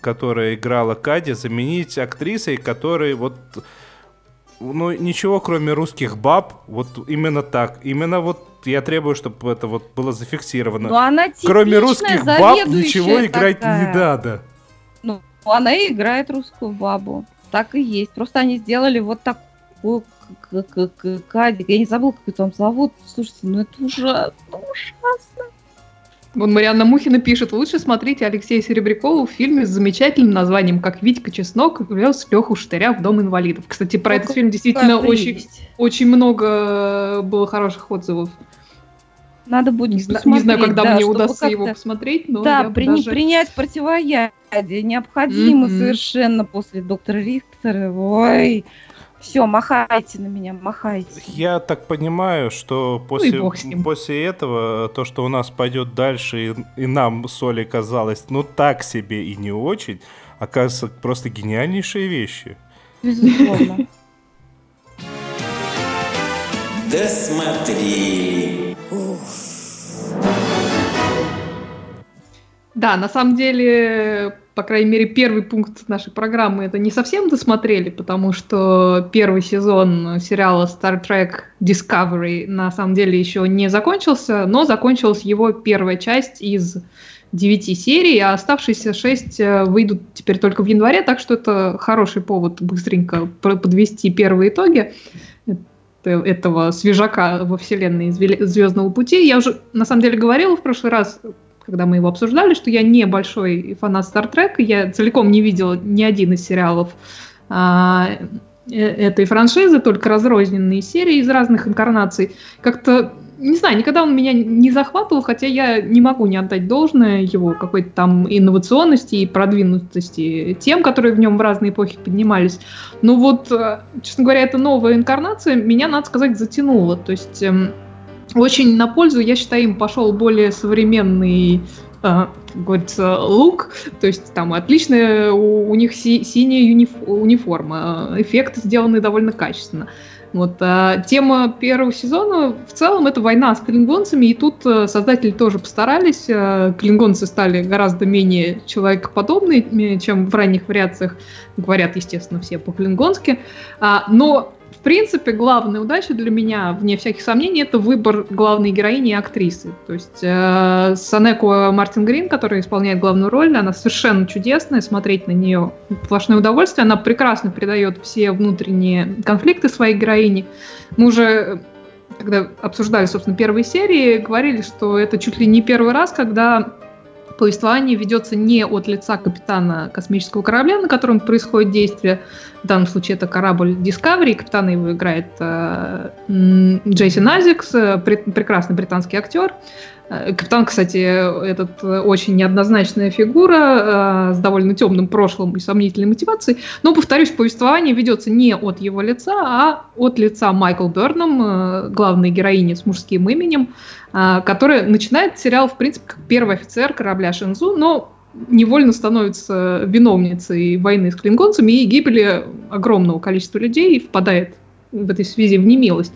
которая играла Кади, заменить актрисой, которой вот ну, ничего, кроме русских баб, вот именно так. Именно вот я требую, чтобы это вот было зафиксировано. Но она Кроме русских баб ничего играть такая. не надо. Ну, она и играет русскую бабу. Так и есть. Просто они сделали вот такую Кадик, я не забыл, как его там зовут. Слушайте, ну это ужасно, ужасно. Вон Марианна Мухина пишет, лучше смотрите Алексея Серебрякова в фильме с замечательным названием «Как Витька Чеснок вез Леху Штыря в Дом инвалидов». Кстати, про ну, этот фильм действительно очень, очень много было хороших отзывов. Надо будет не, не знаю, когда да, мне удастся его посмотреть, но да, при, даже... принять противоядие необходимо mm-hmm. совершенно после доктора Рихтера. Ой, все, махайте на меня, махайте. Я так понимаю, что после, ну после этого то, что у нас пойдет дальше, и, и нам с Олей казалось, ну так себе и не очень, оказывается просто гениальнейшие вещи. Безусловно. Досмотрели. Да, на самом деле по крайней мере, первый пункт нашей программы это не совсем досмотрели, потому что первый сезон сериала Star Trek Discovery на самом деле еще не закончился, но закончилась его первая часть из девяти серий, а оставшиеся шесть э, выйдут теперь только в январе, так что это хороший повод быстренько подвести первые итоги этого свежака во вселенной Звездного пути. Я уже на самом деле говорила в прошлый раз, когда мы его обсуждали, что я не большой фанат Стартрека, я целиком не видела ни один из сериалов а, э, этой франшизы, только разрозненные серии из разных инкарнаций. Как-то, не знаю, никогда он меня не захватывал, хотя я не могу не отдать должное его какой-то там инновационности и продвинутости тем, которые в нем в разные эпохи поднимались. Но вот, э, честно говоря, эта новая инкарнация меня, надо сказать, затянула. То есть эм, очень на пользу, я считаю, им пошел более современный Uh, говорится, лук, то есть там отличная у, у них си, синяя юниф, униформа, эффект сделанный довольно качественно. Вот, а, тема первого сезона в целом это война с клингонцами, и тут а, создатели тоже постарались. А, клингонцы стали гораздо менее человекоподобные, чем в ранних вариациях. Говорят, естественно, все по-клингонски. А, но принципе, главная удача для меня, вне всяких сомнений, это выбор главной героини и актрисы. То есть э, Санеко Мартин Грин, которая исполняет главную роль, она совершенно чудесная, смотреть на нее сплошное удовольствие. Она прекрасно передает все внутренние конфликты своей героини. Мы уже когда обсуждали, собственно, первые серии, говорили, что это чуть ли не первый раз, когда повествование ведется не от лица капитана космического корабля, на котором происходит действие. В данном случае это корабль Discovery, капитана его играет э, Джейсон Азикс, э, прекрасный британский актер. Э, капитан, кстати, этот э, очень неоднозначная фигура э, с довольно темным прошлым и сомнительной мотивацией. Но, повторюсь, повествование ведется не от его лица, а от лица Майкл Берном, главной героини с мужским именем, которая начинает сериал, в принципе, как первый офицер корабля Шензу, но невольно становится виновницей войны с клингонцами и гибели огромного количества людей, впадает в этой связи в немилость.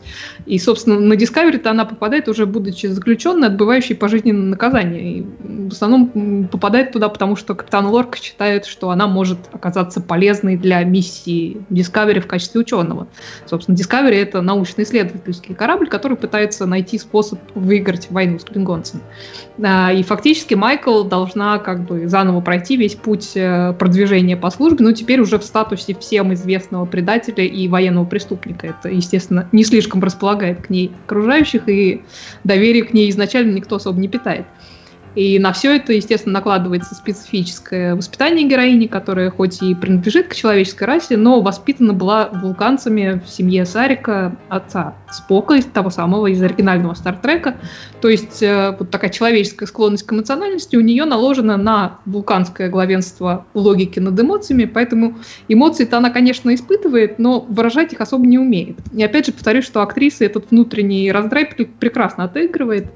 И, собственно, на Discovery-то она попадает уже будучи заключенной, отбывающей пожизненное наказание. И в основном попадает туда, потому что капитан Лорк считает, что она может оказаться полезной для миссии Discovery в качестве ученого. Собственно, Discovery — это научно-исследовательский корабль, который пытается найти способ выиграть войну с клингонцами. А, и фактически Майкл должна как бы заново пройти весь путь э, продвижения по службе, но теперь уже в статусе всем известного предателя и военного преступника это, естественно, не слишком располагает к ней окружающих, и доверие к ней изначально никто особо не питает. И на все это, естественно, накладывается специфическое воспитание героини, которая хоть и принадлежит к человеческой расе, но воспитана была вулканцами в семье Сарика, отца Спока, из того самого, из оригинального Стартрека. То есть э, вот такая человеческая склонность к эмоциональности у нее наложена на вулканское главенство логики над эмоциями, поэтому эмоции-то она, конечно, испытывает, но выражать их особо не умеет. И опять же повторюсь, что актриса этот внутренний раздрай прекрасно отыгрывает.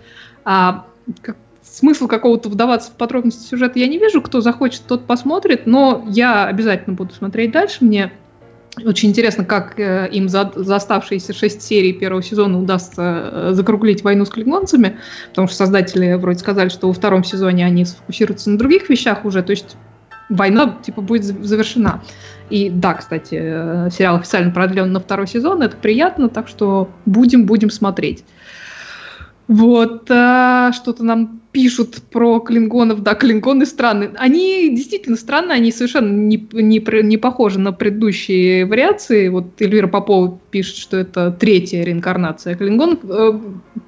А как смысл какого-то вдаваться в подробности сюжета я не вижу. Кто захочет, тот посмотрит, но я обязательно буду смотреть дальше. Мне очень интересно, как э, им за, за оставшиеся шесть серий первого сезона удастся э, закруглить войну с клингонцами, потому что создатели вроде сказали, что во втором сезоне они сфокусируются на других вещах уже, то есть война типа будет завершена. И да, кстати, э, сериал официально продлен на второй сезон, это приятно, так что будем, будем смотреть. Вот, а, что-то нам пишут про клингонов. Да, клингоны странные. Они действительно странные, они совершенно не, не, не похожи на предыдущие вариации. Вот Эльвира Попова пишет, что это третья реинкарнация клингонов. Э,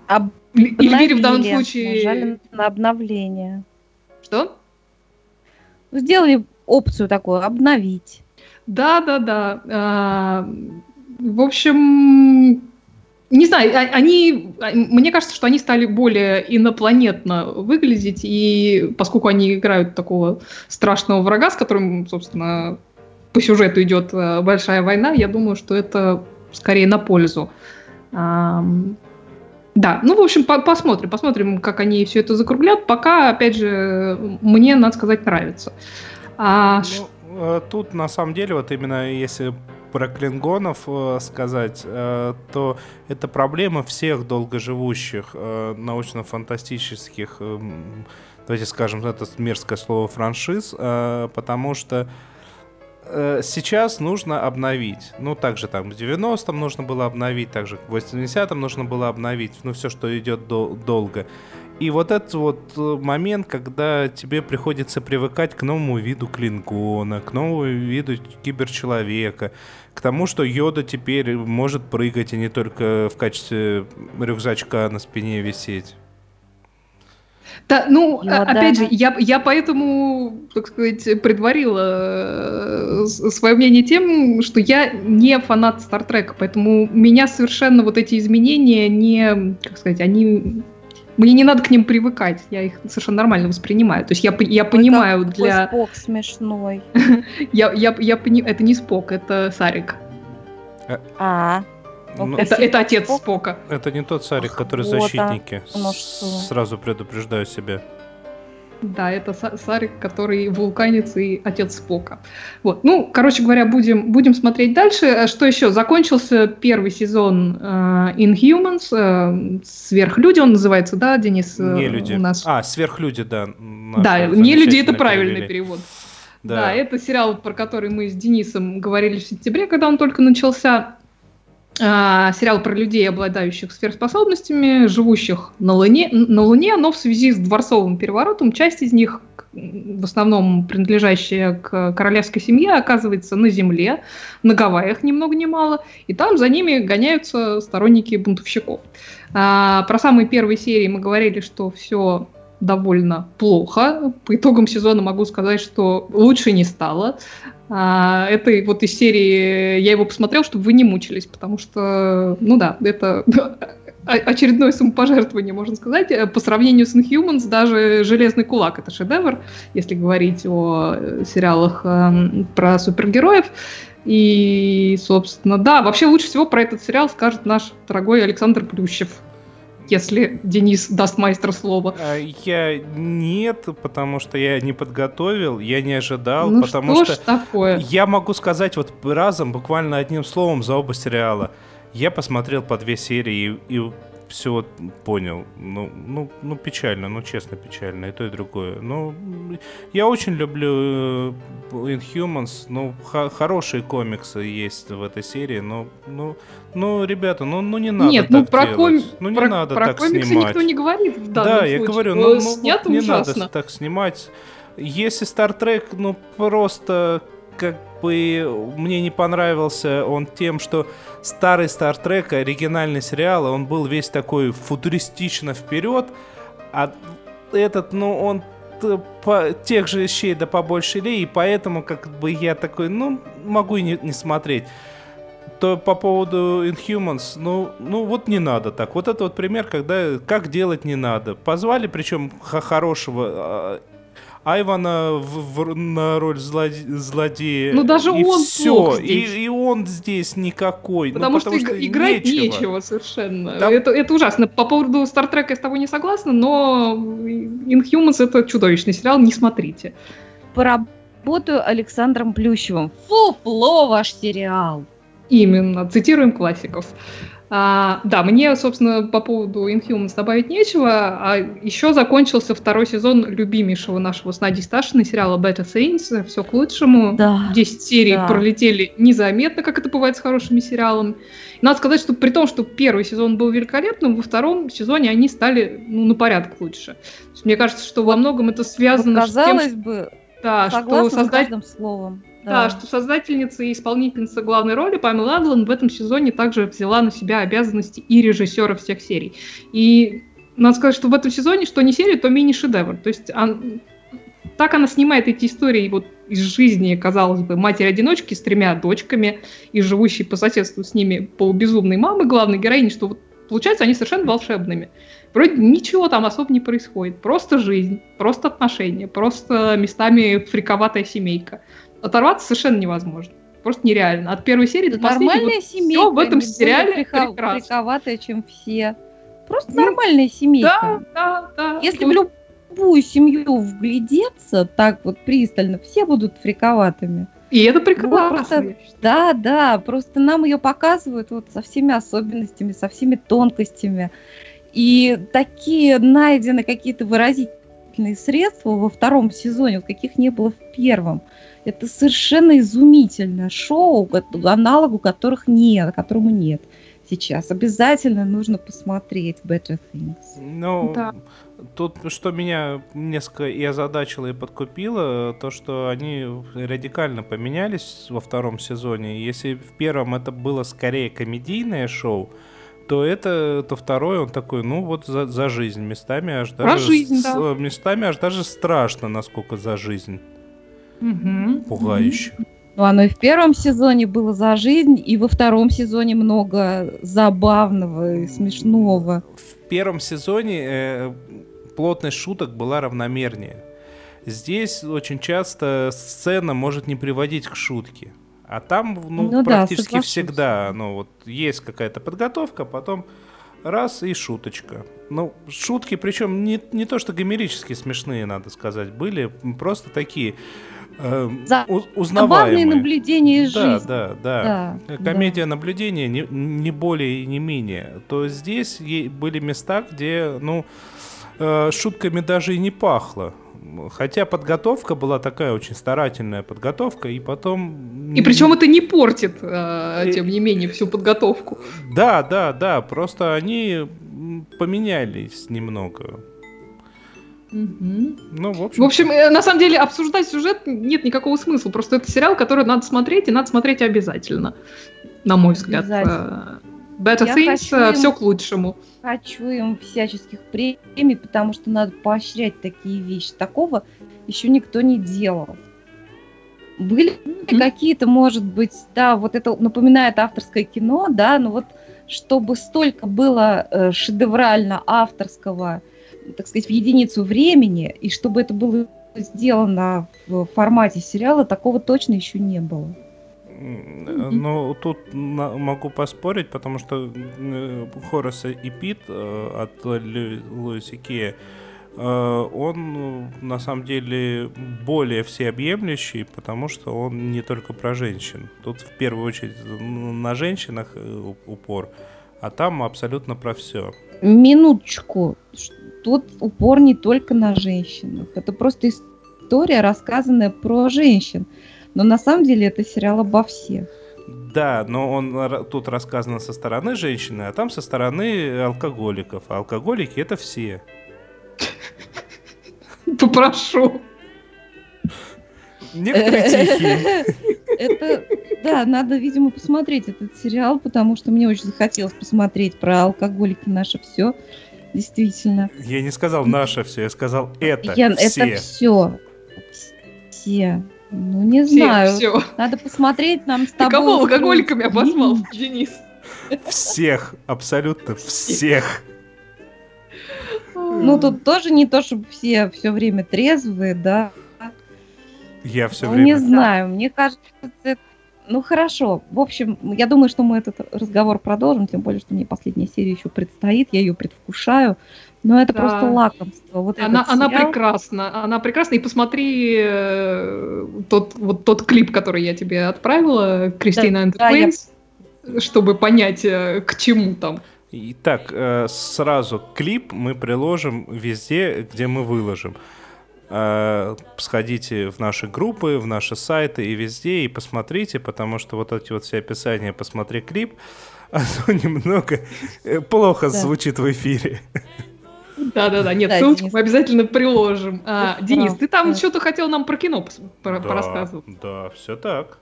Об... Эльвире в данном случае... Нажали на обновление. Что? Сделали опцию такую, обновить. Да, да, да. А, в общем, не знаю, а, они, а, мне кажется, что они стали более инопланетно выглядеть, и поскольку они играют такого страшного врага, с которым, собственно, по сюжету идет э, большая война, я думаю, что это скорее на пользу. Да, ну, в общем, по посмотрим, посмотрим, как они все это закруглят. Пока, опять же, мне, надо сказать, нравится. А... Ну, тут, на самом деле, вот именно если про клингонов э, сказать, э, то это проблема всех долгоживущих э, научно-фантастических, э, давайте скажем, это мерзкое слово франшиз, э, потому что э, сейчас нужно обновить. Ну, также там в 90-м нужно было обновить, также в 80-м нужно было обновить, ну, все, что идет дол- долго. И вот этот вот э, момент, когда тебе приходится привыкать к новому виду клингона, к новому виду киберчеловека, к тому, что Йода теперь может прыгать, а не только в качестве рюкзачка на спине висеть. Да, ну, ну опять да. же, я, я поэтому, так сказать, предварила э, свое мнение тем, что я не фанат Стартрека, поэтому меня совершенно вот эти изменения не, как сказать, они мне не надо к ним привыкать, я их совершенно нормально воспринимаю. То есть я, я понимаю Ой, для... Спок смешной. я, я, я понимаю, это не Спок, это Сарик. Э, а, ну, это, это отец Спока. Это не тот Сарик, который вот защитники. Сразу предупреждаю себя. Да, это Сарик, который вулканец и отец Спока. Вот. Ну, короче говоря, будем, будем смотреть дальше. Э, что еще? Закончился первый сезон uh, Inhumans, uh, Сверхлюди он называется, да, Денис? Не люди. У нас... А, Сверхлюди, да. Да, не люди это правильный перевели. перевод. Да. да, это сериал, про который мы с Денисом говорили в сентябре, когда он только начался. А, сериал про людей, обладающих сверхспособностями, живущих на Луне, на Луне, но в связи с дворцовым переворотом часть из них, в основном принадлежащая к королевской семье, оказывается на Земле, на Гавайях ни много ни мало, и там за ними гоняются сторонники бунтовщиков. А, про самые первые серии мы говорили, что все довольно плохо. По итогам сезона могу сказать, что лучше не стало. А, это вот из серии я его посмотрел, чтобы вы не мучились, потому что, ну да, это очередное самопожертвование, можно сказать. По сравнению с Inhumans, даже «Железный кулак» — это шедевр, если говорить о э, сериалах э, про супергероев. И, собственно, да, вообще лучше всего про этот сериал скажет наш дорогой Александр Плющев если Денис даст мастер слово. А, я нет, потому что я не подготовил, я не ожидал, ну, потому что, что такое? я могу сказать вот разом, буквально одним словом за оба сериала. Я посмотрел по две серии и, и все понял. Ну, ну, ну, печально, ну, честно, печально. И то, и другое. Ну, я очень люблю э, Inhumans. Ну, хорошие комиксы есть в этой серии, но, ну, ну, ребята, ну, ну не надо Нет, ну, так ну, про делать. Ком... Ну, не про, надо про так комиксы снимать. никто не говорит в данном Да, случае. я говорю, ну, ну не ужасно. надо так снимать. Если Star Trek, ну, просто как бы мне не понравился он тем, что старый Star Trek, оригинальный сериал, он был весь такой футуристично вперед, а этот, ну, он по, тех же вещей да побольше ли, и поэтому как бы я такой, ну, могу и не, не смотреть. То по поводу Inhumans, ну, ну вот не надо так. Вот это вот пример, когда как делать не надо. Позвали, причем хорошего а, Айвана в, в, на роль злоде, злодея. Ну даже и он все. И, и он здесь никакой. Потому, ну, потому что, что играть нечего, нечего совершенно. Там... Это, это ужасно. По поводу Стартрека я с тобой не согласна, но Inhumans это чудовищный сериал, не смотрите. Поработаю Александром Плющевым. Фуфло ваш сериал. Именно, цитируем классиков. А, да, мне, собственно, по поводу Inhumans добавить нечего. А еще закончился второй сезон любимейшего нашего с Надей Сташиной сериала Better Things. Все к лучшему. Да. 10 серий да. пролетели незаметно, как это бывает с хорошими сериалами. Надо сказать, что при том, что первый сезон был великолепным, во втором сезоне они стали ну, на порядок лучше. Мне кажется, что во многом это связано вот, с тем, бы, да, что создать... словом. Да. да, что создательница и исполнительница главной роли Памела Адлан в этом сезоне также взяла на себя обязанности и режиссера всех серий. И надо сказать, что в этом сезоне, что не серия, то мини-шедевр. То есть он, так она снимает эти истории вот из жизни, казалось бы, матери-одиночки с тремя дочками и живущей по соседству с ними полубезумной мамы главной героини, что вот, получается они совершенно волшебными. Вроде ничего там особо не происходит. Просто жизнь, просто отношения, просто местами фриковатая семейка оторваться совершенно невозможно. Просто нереально. От первой серии до последней. Нормальная вот семейка. Все в этом сериале прихов... прекрасно. чем все. Просто ну, нормальная семейка. Да, да, да. Если в любую семью вглядеться так вот пристально, все будут фриковатыми. И это прекрасно. Вот, да, да, просто нам ее показывают вот со всеми особенностями, со всеми тонкостями. И такие найдены какие-то выразительные средства во втором сезоне, вот каких не было в первом. Это совершенно изумительное шоу, аналогу которых нет, которому нет сейчас. Обязательно нужно посмотреть Better Things. Ну, да. тут что меня несколько и озадачило, и подкупило, то, что они радикально поменялись во втором сезоне. Если в первом это было скорее комедийное шоу, то это, то второй он такой, ну вот за, за жизнь местами аж даже, жизнь, да. местами аж даже страшно, насколько за жизнь угу. пугающе. Ну, оно и в первом сезоне было за жизнь, и во втором сезоне много забавного и смешного. В первом сезоне э, плотность шуток была равномернее. Здесь очень часто сцена может не приводить к шутке. А там, ну, ну практически да, всегда, ну, вот есть какая-то подготовка, потом раз и шуточка. Ну, шутки, причем не, не то, что гомерически смешные, надо сказать, были просто такие э, За... узнаваемые. наблюдения из да, жизни. Да, да, да. Комедия да. наблюдения не, не более и не менее. То здесь были места, где, ну, э, шутками даже и не пахло. Хотя подготовка была такая очень старательная подготовка, и потом... И причем это не портит, э, тем не менее, всю подготовку. Да, да, да, просто они поменялись немного. Угу. Ну, в общем... в общем, э, на самом деле обсуждать сюжет нет никакого смысла. Просто это сериал, который надо смотреть, и надо смотреть обязательно, на мой взгляд. Э, Better Я Things, э, все к лучшему. Хочу им всяческих премий, потому что надо поощрять такие вещи. Такого еще никто не делал. Были mm-hmm. какие-то, может быть, да, вот это напоминает авторское кино, да, но вот чтобы столько было э, шедеврально авторского, так сказать, в единицу времени, и чтобы это было сделано в формате сериала, такого точно еще не было. Ну, тут могу поспорить, потому что э, Хораса и Пит э, от Луиси Кея, э, он на самом деле более всеобъемлющий, потому что он не только про женщин. Тут в первую очередь на женщинах упор, а там абсолютно про все. Минуточку тут упор не только на женщинах. Это просто история, рассказанная про женщин. Но на самом деле это сериал обо всех. Да, но он тут рассказан со стороны женщины, а там со стороны алкоголиков. А алкоголики это все. Попрошу. Некоторые тихие. Это, да, надо, видимо, посмотреть этот сериал, потому что мне очень захотелось посмотреть про алкоголики наше все действительно. Я не сказал наше все, я сказал это я, все. Это все. Все. Ну, не все, знаю. Все. Надо посмотреть нам с тобой. Ты кого алкоголиками обозвал, Денис? Всех, абсолютно всех. Ну, тут тоже не то, чтобы все все время трезвые, да. Я все ну, время... Не знаю, мне кажется, это ну хорошо. В общем, я думаю, что мы этот разговор продолжим, тем более, что мне последняя серия еще предстоит, я ее предвкушаю. Но это да. просто лакомство. Вот она, она прекрасна, она прекрасна. И посмотри э, тот вот тот клип, который я тебе отправила, Кристина да, and да, я... чтобы понять, э, к чему там. Итак, э, сразу клип мы приложим везде, где мы выложим. Э, сходите в наши группы, в наши сайты и везде и посмотрите, потому что вот эти вот все описания «посмотри клип», оно немного э, плохо да. звучит в эфире. Да-да-да, нет, да, ссылочку Денис. мы обязательно приложим. А, Денис, ты там да. что-то хотел нам про кино да, порассказывать. Да, все так.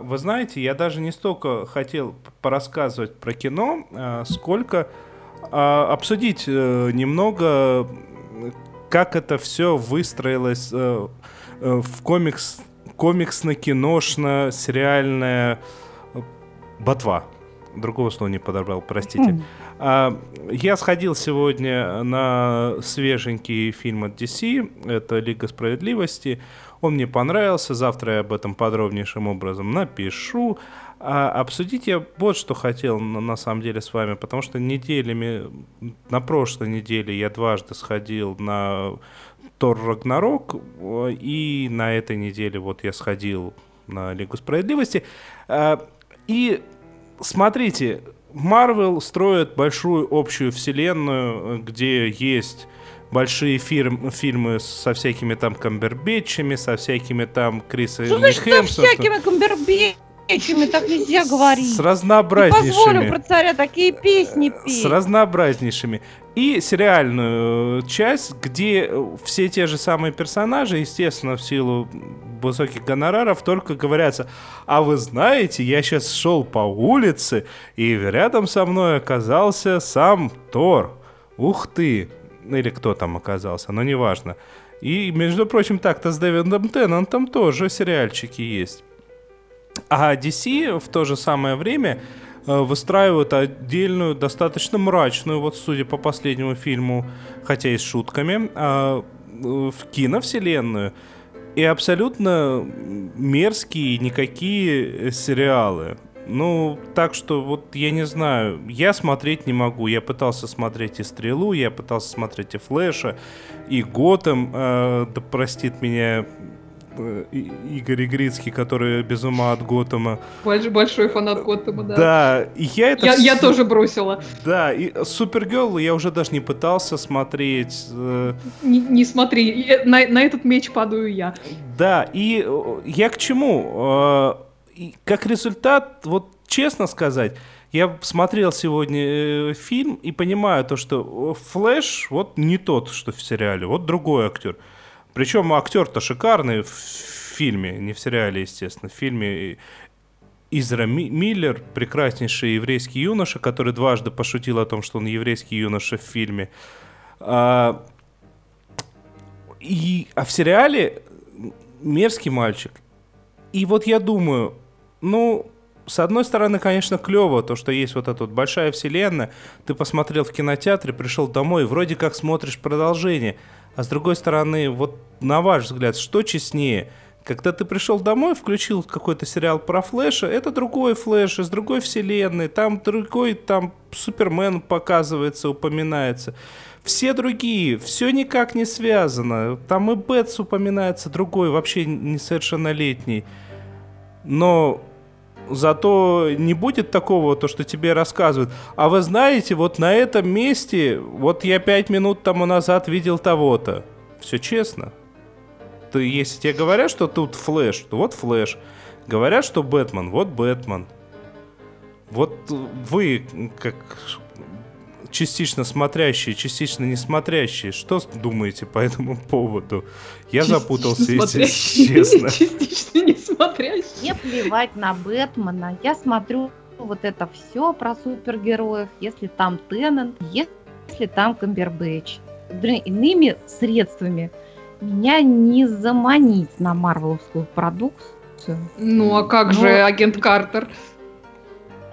Вы знаете, я даже не столько хотел порассказывать про кино, а, сколько а, обсудить э, немного, как это все выстроилось э, э, в комикс, комиксно-киношно, сериальная ботва. Другого слова не подобрал, простите. Я сходил сегодня на свеженький фильм от DC, это «Лига справедливости». Он мне понравился, завтра я об этом подробнейшим образом напишу. А обсудить я вот что хотел на, на самом деле с вами, потому что неделями, на прошлой неделе я дважды сходил на Тор Рагнарок, и на этой неделе вот я сходил на Лигу Справедливости. А, и смотрите, Марвел строит большую общую вселенную, где есть большие фирм, фильмы со всякими там Камбербетчами, со всякими там Крисами Что значит со всякими Камбербетчами? Так нельзя говорить. С разнообразнейшими. Не позволю про царя такие песни петь. С разнообразнейшими. И сериальную часть, где все те же самые персонажи, естественно, в силу высоких гонораров, только говорятся, а вы знаете, я сейчас шел по улице, и рядом со мной оказался сам Тор. Ух ты, или кто там оказался, но неважно. И, между прочим, так-то с Дэвидом Теннантом тоже сериальчики есть. А DC в то же самое время э, выстраивают отдельную, достаточно мрачную, вот судя по последнему фильму, хотя и с шутками, а, в киновселенную и абсолютно мерзкие никакие сериалы. Ну, так что вот я не знаю, я смотреть не могу. Я пытался смотреть и Стрелу, я пытался смотреть и Флэша, и Готэм, э, да простит меня Э, Игорь Игрицкий, который без ума от Готэма. Большой, большой фанат Готэма, да. Да, и я это... Я, все... я тоже бросила. Да, и Супергерл я уже даже не пытался смотреть. Э. Не, не смотри, на, на этот меч падаю я. Да, и э, я к чему? Как результат, вот честно сказать, я смотрел сегодня фильм и понимаю то, что Флэш вот не тот, что в сериале, вот другой актер. Причем актер-то шикарный в фильме, не в сериале, естественно. В фильме Изра Миллер, прекраснейший еврейский юноша, который дважды пошутил о том, что он еврейский юноша в фильме. А, и, а в сериале мерзкий мальчик. И вот я думаю, ну, с одной стороны, конечно, клево, то, что есть вот эта вот большая вселенная. Ты посмотрел в кинотеатре, пришел домой, вроде как смотришь продолжение. А с другой стороны, вот на ваш взгляд, что честнее? Когда ты пришел домой, включил какой-то сериал про Флэша, это другой Флэш из другой вселенной, там другой, там Супермен показывается, упоминается. Все другие, все никак не связано. Там и Бэтс упоминается, другой, вообще несовершеннолетний. Но Зато не будет такого, то, что тебе рассказывают. А вы знаете, вот на этом месте, вот я пять минут тому назад видел того-то. Все честно. Ты, если тебе говорят, что тут флэш, то вот флэш. Говорят, что Бэтмен, вот Бэтмен. Вот вы, как частично смотрящие, частично не смотрящие. Что думаете по этому поводу? Я частично запутался, если честно. Частично не смотрящие. Мне плевать на Бэтмена. Я смотрю вот это все про супергероев, если там Теннант, если там Камбербэтч. Иными средствами меня не заманить на марвеловскую продукцию. Ну а как но... же агент Картер?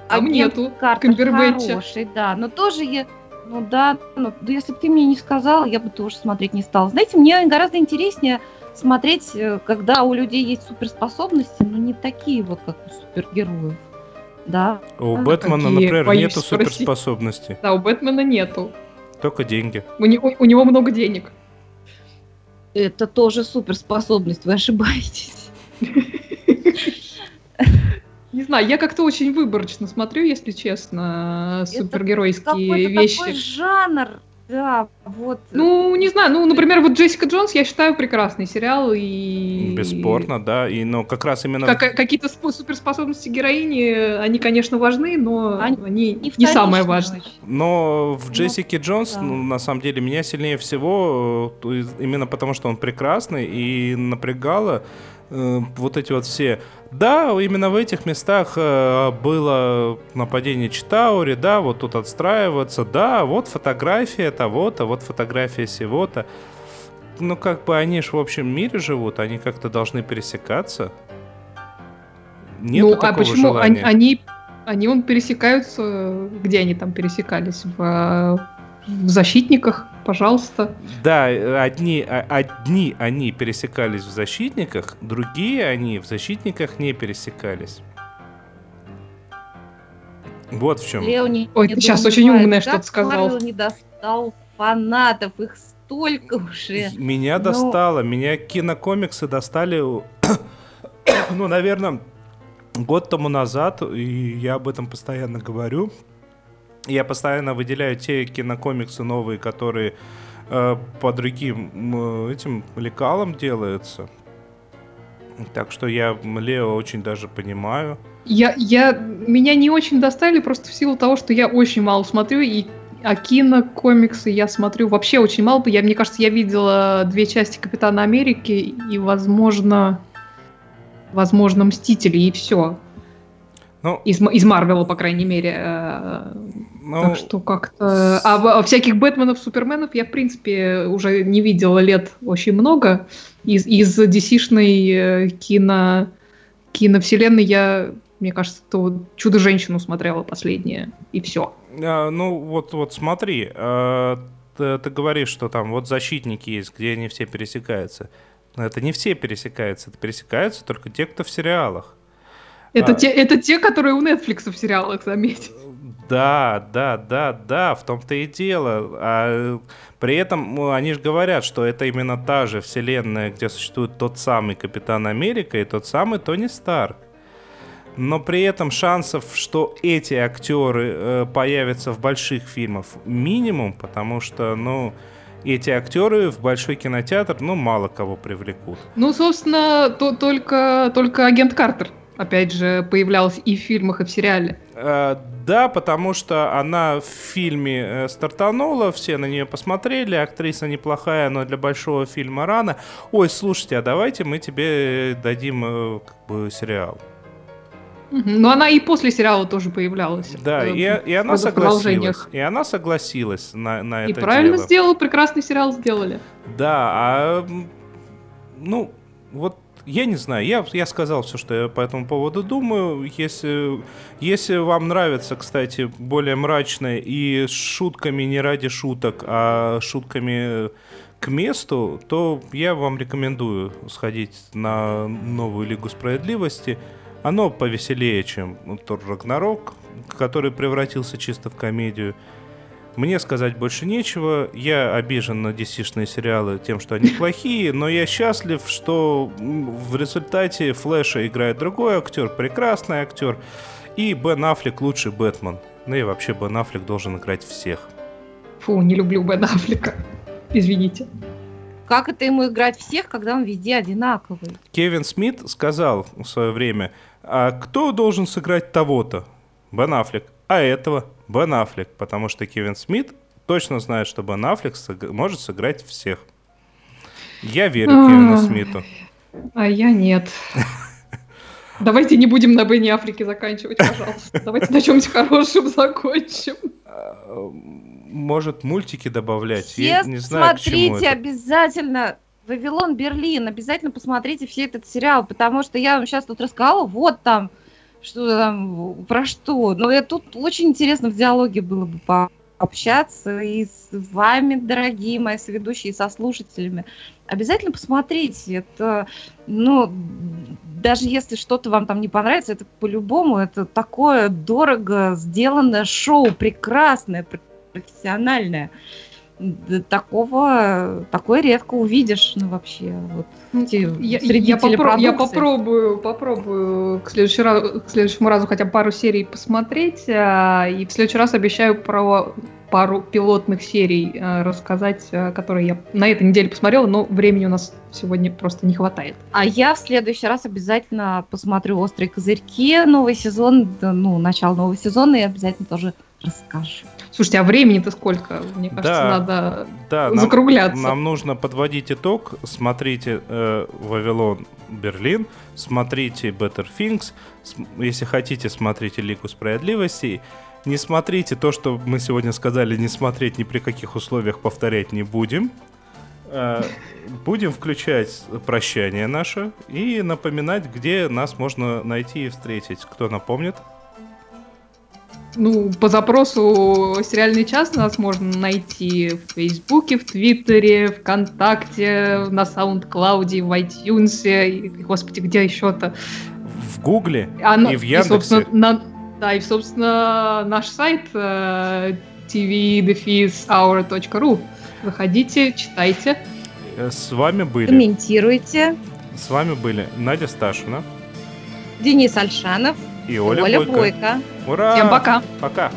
Там агент нету Картер хороший, да, но тоже я... Ну да, ну, если бы ты мне не сказал, я бы тоже смотреть не стала. Знаете, мне гораздо интереснее смотреть, э, когда у людей есть суперспособности, но не такие вот, как у супергероев. Да. У а, Бэтмена, например, Боюсь нету суперспособностей. Да, у Бэтмена нету. Только деньги. У, него, у него много денег. Это тоже суперспособность, вы ошибаетесь. Не знаю, я как-то очень выборочно смотрю, если честно, супергеройские это вещи. Такой жанр, да, вот. Ну, не знаю, ну, например, вот Джессика Джонс, я считаю, прекрасный сериал и... Бесспорно, да, и, но как раз именно... Как, какие-то суперспособности героини, они, конечно, важны, но они, они не, не самое важное. Но в Джессике ну, Джонс, да. ну, на самом деле, меня сильнее всего, э, именно потому что он прекрасный и напрягало Э, вот эти вот все... Да, именно в этих местах э, было нападение Читаури, да, вот тут отстраиваться, да, вот фотография того-то, вот фотография сего-то. Ну, как бы они же в общем мире живут, они как-то должны пересекаться. Нет ну, а почему желания. они, они, они он пересекаются, где они там пересекались? В в защитниках, пожалуйста. Да, одни, а, одни они пересекались в защитниках, другие они в защитниках не пересекались. Вот в чем. Лео не, Ой, ты сейчас очень умное что-то сказал. Марвел не достал фанатов, их столько уже. Меня Но... достало, меня кинокомиксы достали, ну, наверное, год тому назад, и я об этом постоянно говорю. Я постоянно выделяю те кинокомиксы новые, которые э, по другим э, этим лекалам делаются. Так что я Лео очень даже понимаю. Я, я, меня не очень достали просто в силу того, что я очень мало смотрю, и а кинокомиксы я смотрю вообще очень мало. Я, мне кажется, я видела две части Капитана Америки и, возможно, возможно, Мстители, и все. Ну, из, из Марвела, по крайней мере. Ну, так что как-то... А, а всяких Бэтменов, Суперменов я, в принципе, уже не видела лет очень много. Из, из DC-шной э, кино, киновселенной я, мне кажется, то Чудо-женщину смотрела последнее, и все. А, ну, вот, вот смотри, а, ты, ты говоришь, что там вот защитники есть, где они все пересекаются. Но это не все пересекаются, это пересекаются только те, кто в сериалах. Это, а, те, это те, которые у Netflix в сериалах, заметь. Да, да, да, да, в том-то и дело. А при этом ну, они же говорят, что это именно та же вселенная, где существует тот самый Капитан Америка и тот самый Тони Старк. Но при этом шансов, что эти актеры э, появятся в больших фильмах, минимум, потому что, ну, эти актеры в большой кинотеатр, ну, мало кого привлекут. Ну, собственно, то, только, только агент Картер опять же, появлялась и в фильмах, и в сериале. Э, да, потому что она в фильме э, стартанула, все на нее посмотрели, актриса неплохая, но для большого фильма рано. Ой, слушайте, а давайте мы тебе дадим э, как бы сериал. Но она и после сериала тоже появлялась. Да, и, и она согласилась. И она согласилась на, на и это И правильно дело. сделала, прекрасный сериал сделали. Да, а ну вот я не знаю, я, я сказал все, что я по этому поводу думаю. Если, если вам нравится, кстати, более мрачное и с шутками не ради шуток, а шутками к месту, то я вам рекомендую сходить на новую Лигу Справедливости. Оно повеселее, чем Тор Рагнарок, который превратился чисто в комедию. Мне сказать больше нечего. Я обижен на dc сериалы тем, что они плохие, но я счастлив, что в результате Флэша играет другой актер, прекрасный актер, и Бен Аффлек лучший Бэтмен. Ну и вообще Бен Аффлек должен играть всех. Фу, не люблю Бен Аффлека. Извините. Как это ему играть всех, когда он везде одинаковый? Кевин Смит сказал в свое время, а кто должен сыграть того-то? Бен Аффлек. А этого? Бен Аффлек, потому что Кевин Смит точно знает, что Бен Аффлек может сыграть всех. Я верю Кевину Смиту. А я нет. Давайте не будем на Бене Африке заканчивать, пожалуйста. Давайте на чем-нибудь хорошем закончим. Может, мультики добавлять? Все я не знаю, смотрите обязательно Вавилон Берлин. Обязательно посмотрите все этот сериал, потому что я вам сейчас тут рассказала, вот там что там, про что. Но я, тут очень интересно в диалоге было бы пообщаться и с вами, дорогие мои соведущие, и со слушателями. Обязательно посмотрите. Это, ну, даже если что-то вам там не понравится, это по-любому, это такое дорого сделанное шоу, прекрасное, профессиональное такого такое редко увидишь, ну вообще вот. Ну, я, я, попро- я попробую, попробую к, следующий раз, к следующему разу хотя бы пару серий посмотреть, а, и в следующий раз обещаю про пару пилотных серий а, рассказать, а, которые я на этой неделе посмотрела, но времени у нас сегодня просто не хватает. А я в следующий раз обязательно посмотрю «Острые козырьки», новый сезон, ну, начало нового сезона, и обязательно тоже расскажу. Слушайте, а времени-то сколько? Мне кажется, да, надо да, закругляться. Нам, нам нужно подводить итог. Смотрите э, «Вавилон Берлин», смотрите «Better Things», если хотите, смотрите «Лигу справедливости». Не смотрите то, что мы сегодня сказали, не смотреть ни при каких условиях повторять не будем. Э, будем включать прощание наше и напоминать, где нас можно найти и встретить. Кто напомнит? Ну, по запросу «Сериальный час» нас можно найти в Фейсбуке, в Твиттере, ВКонтакте, на Саундклауде, в iTunes, и, господи, где еще-то? В Гугле а, и в Яндексе. И, собственно, на, да, и, собственно, наш сайт uh, tv-hour.ru. Заходите, читайте. Э, с вами были... Комментируйте. С вами были Надя Сташина. Денис Альшанов и Оля, Оля Бойко. Бойко. Ура! Всем пока. Пока.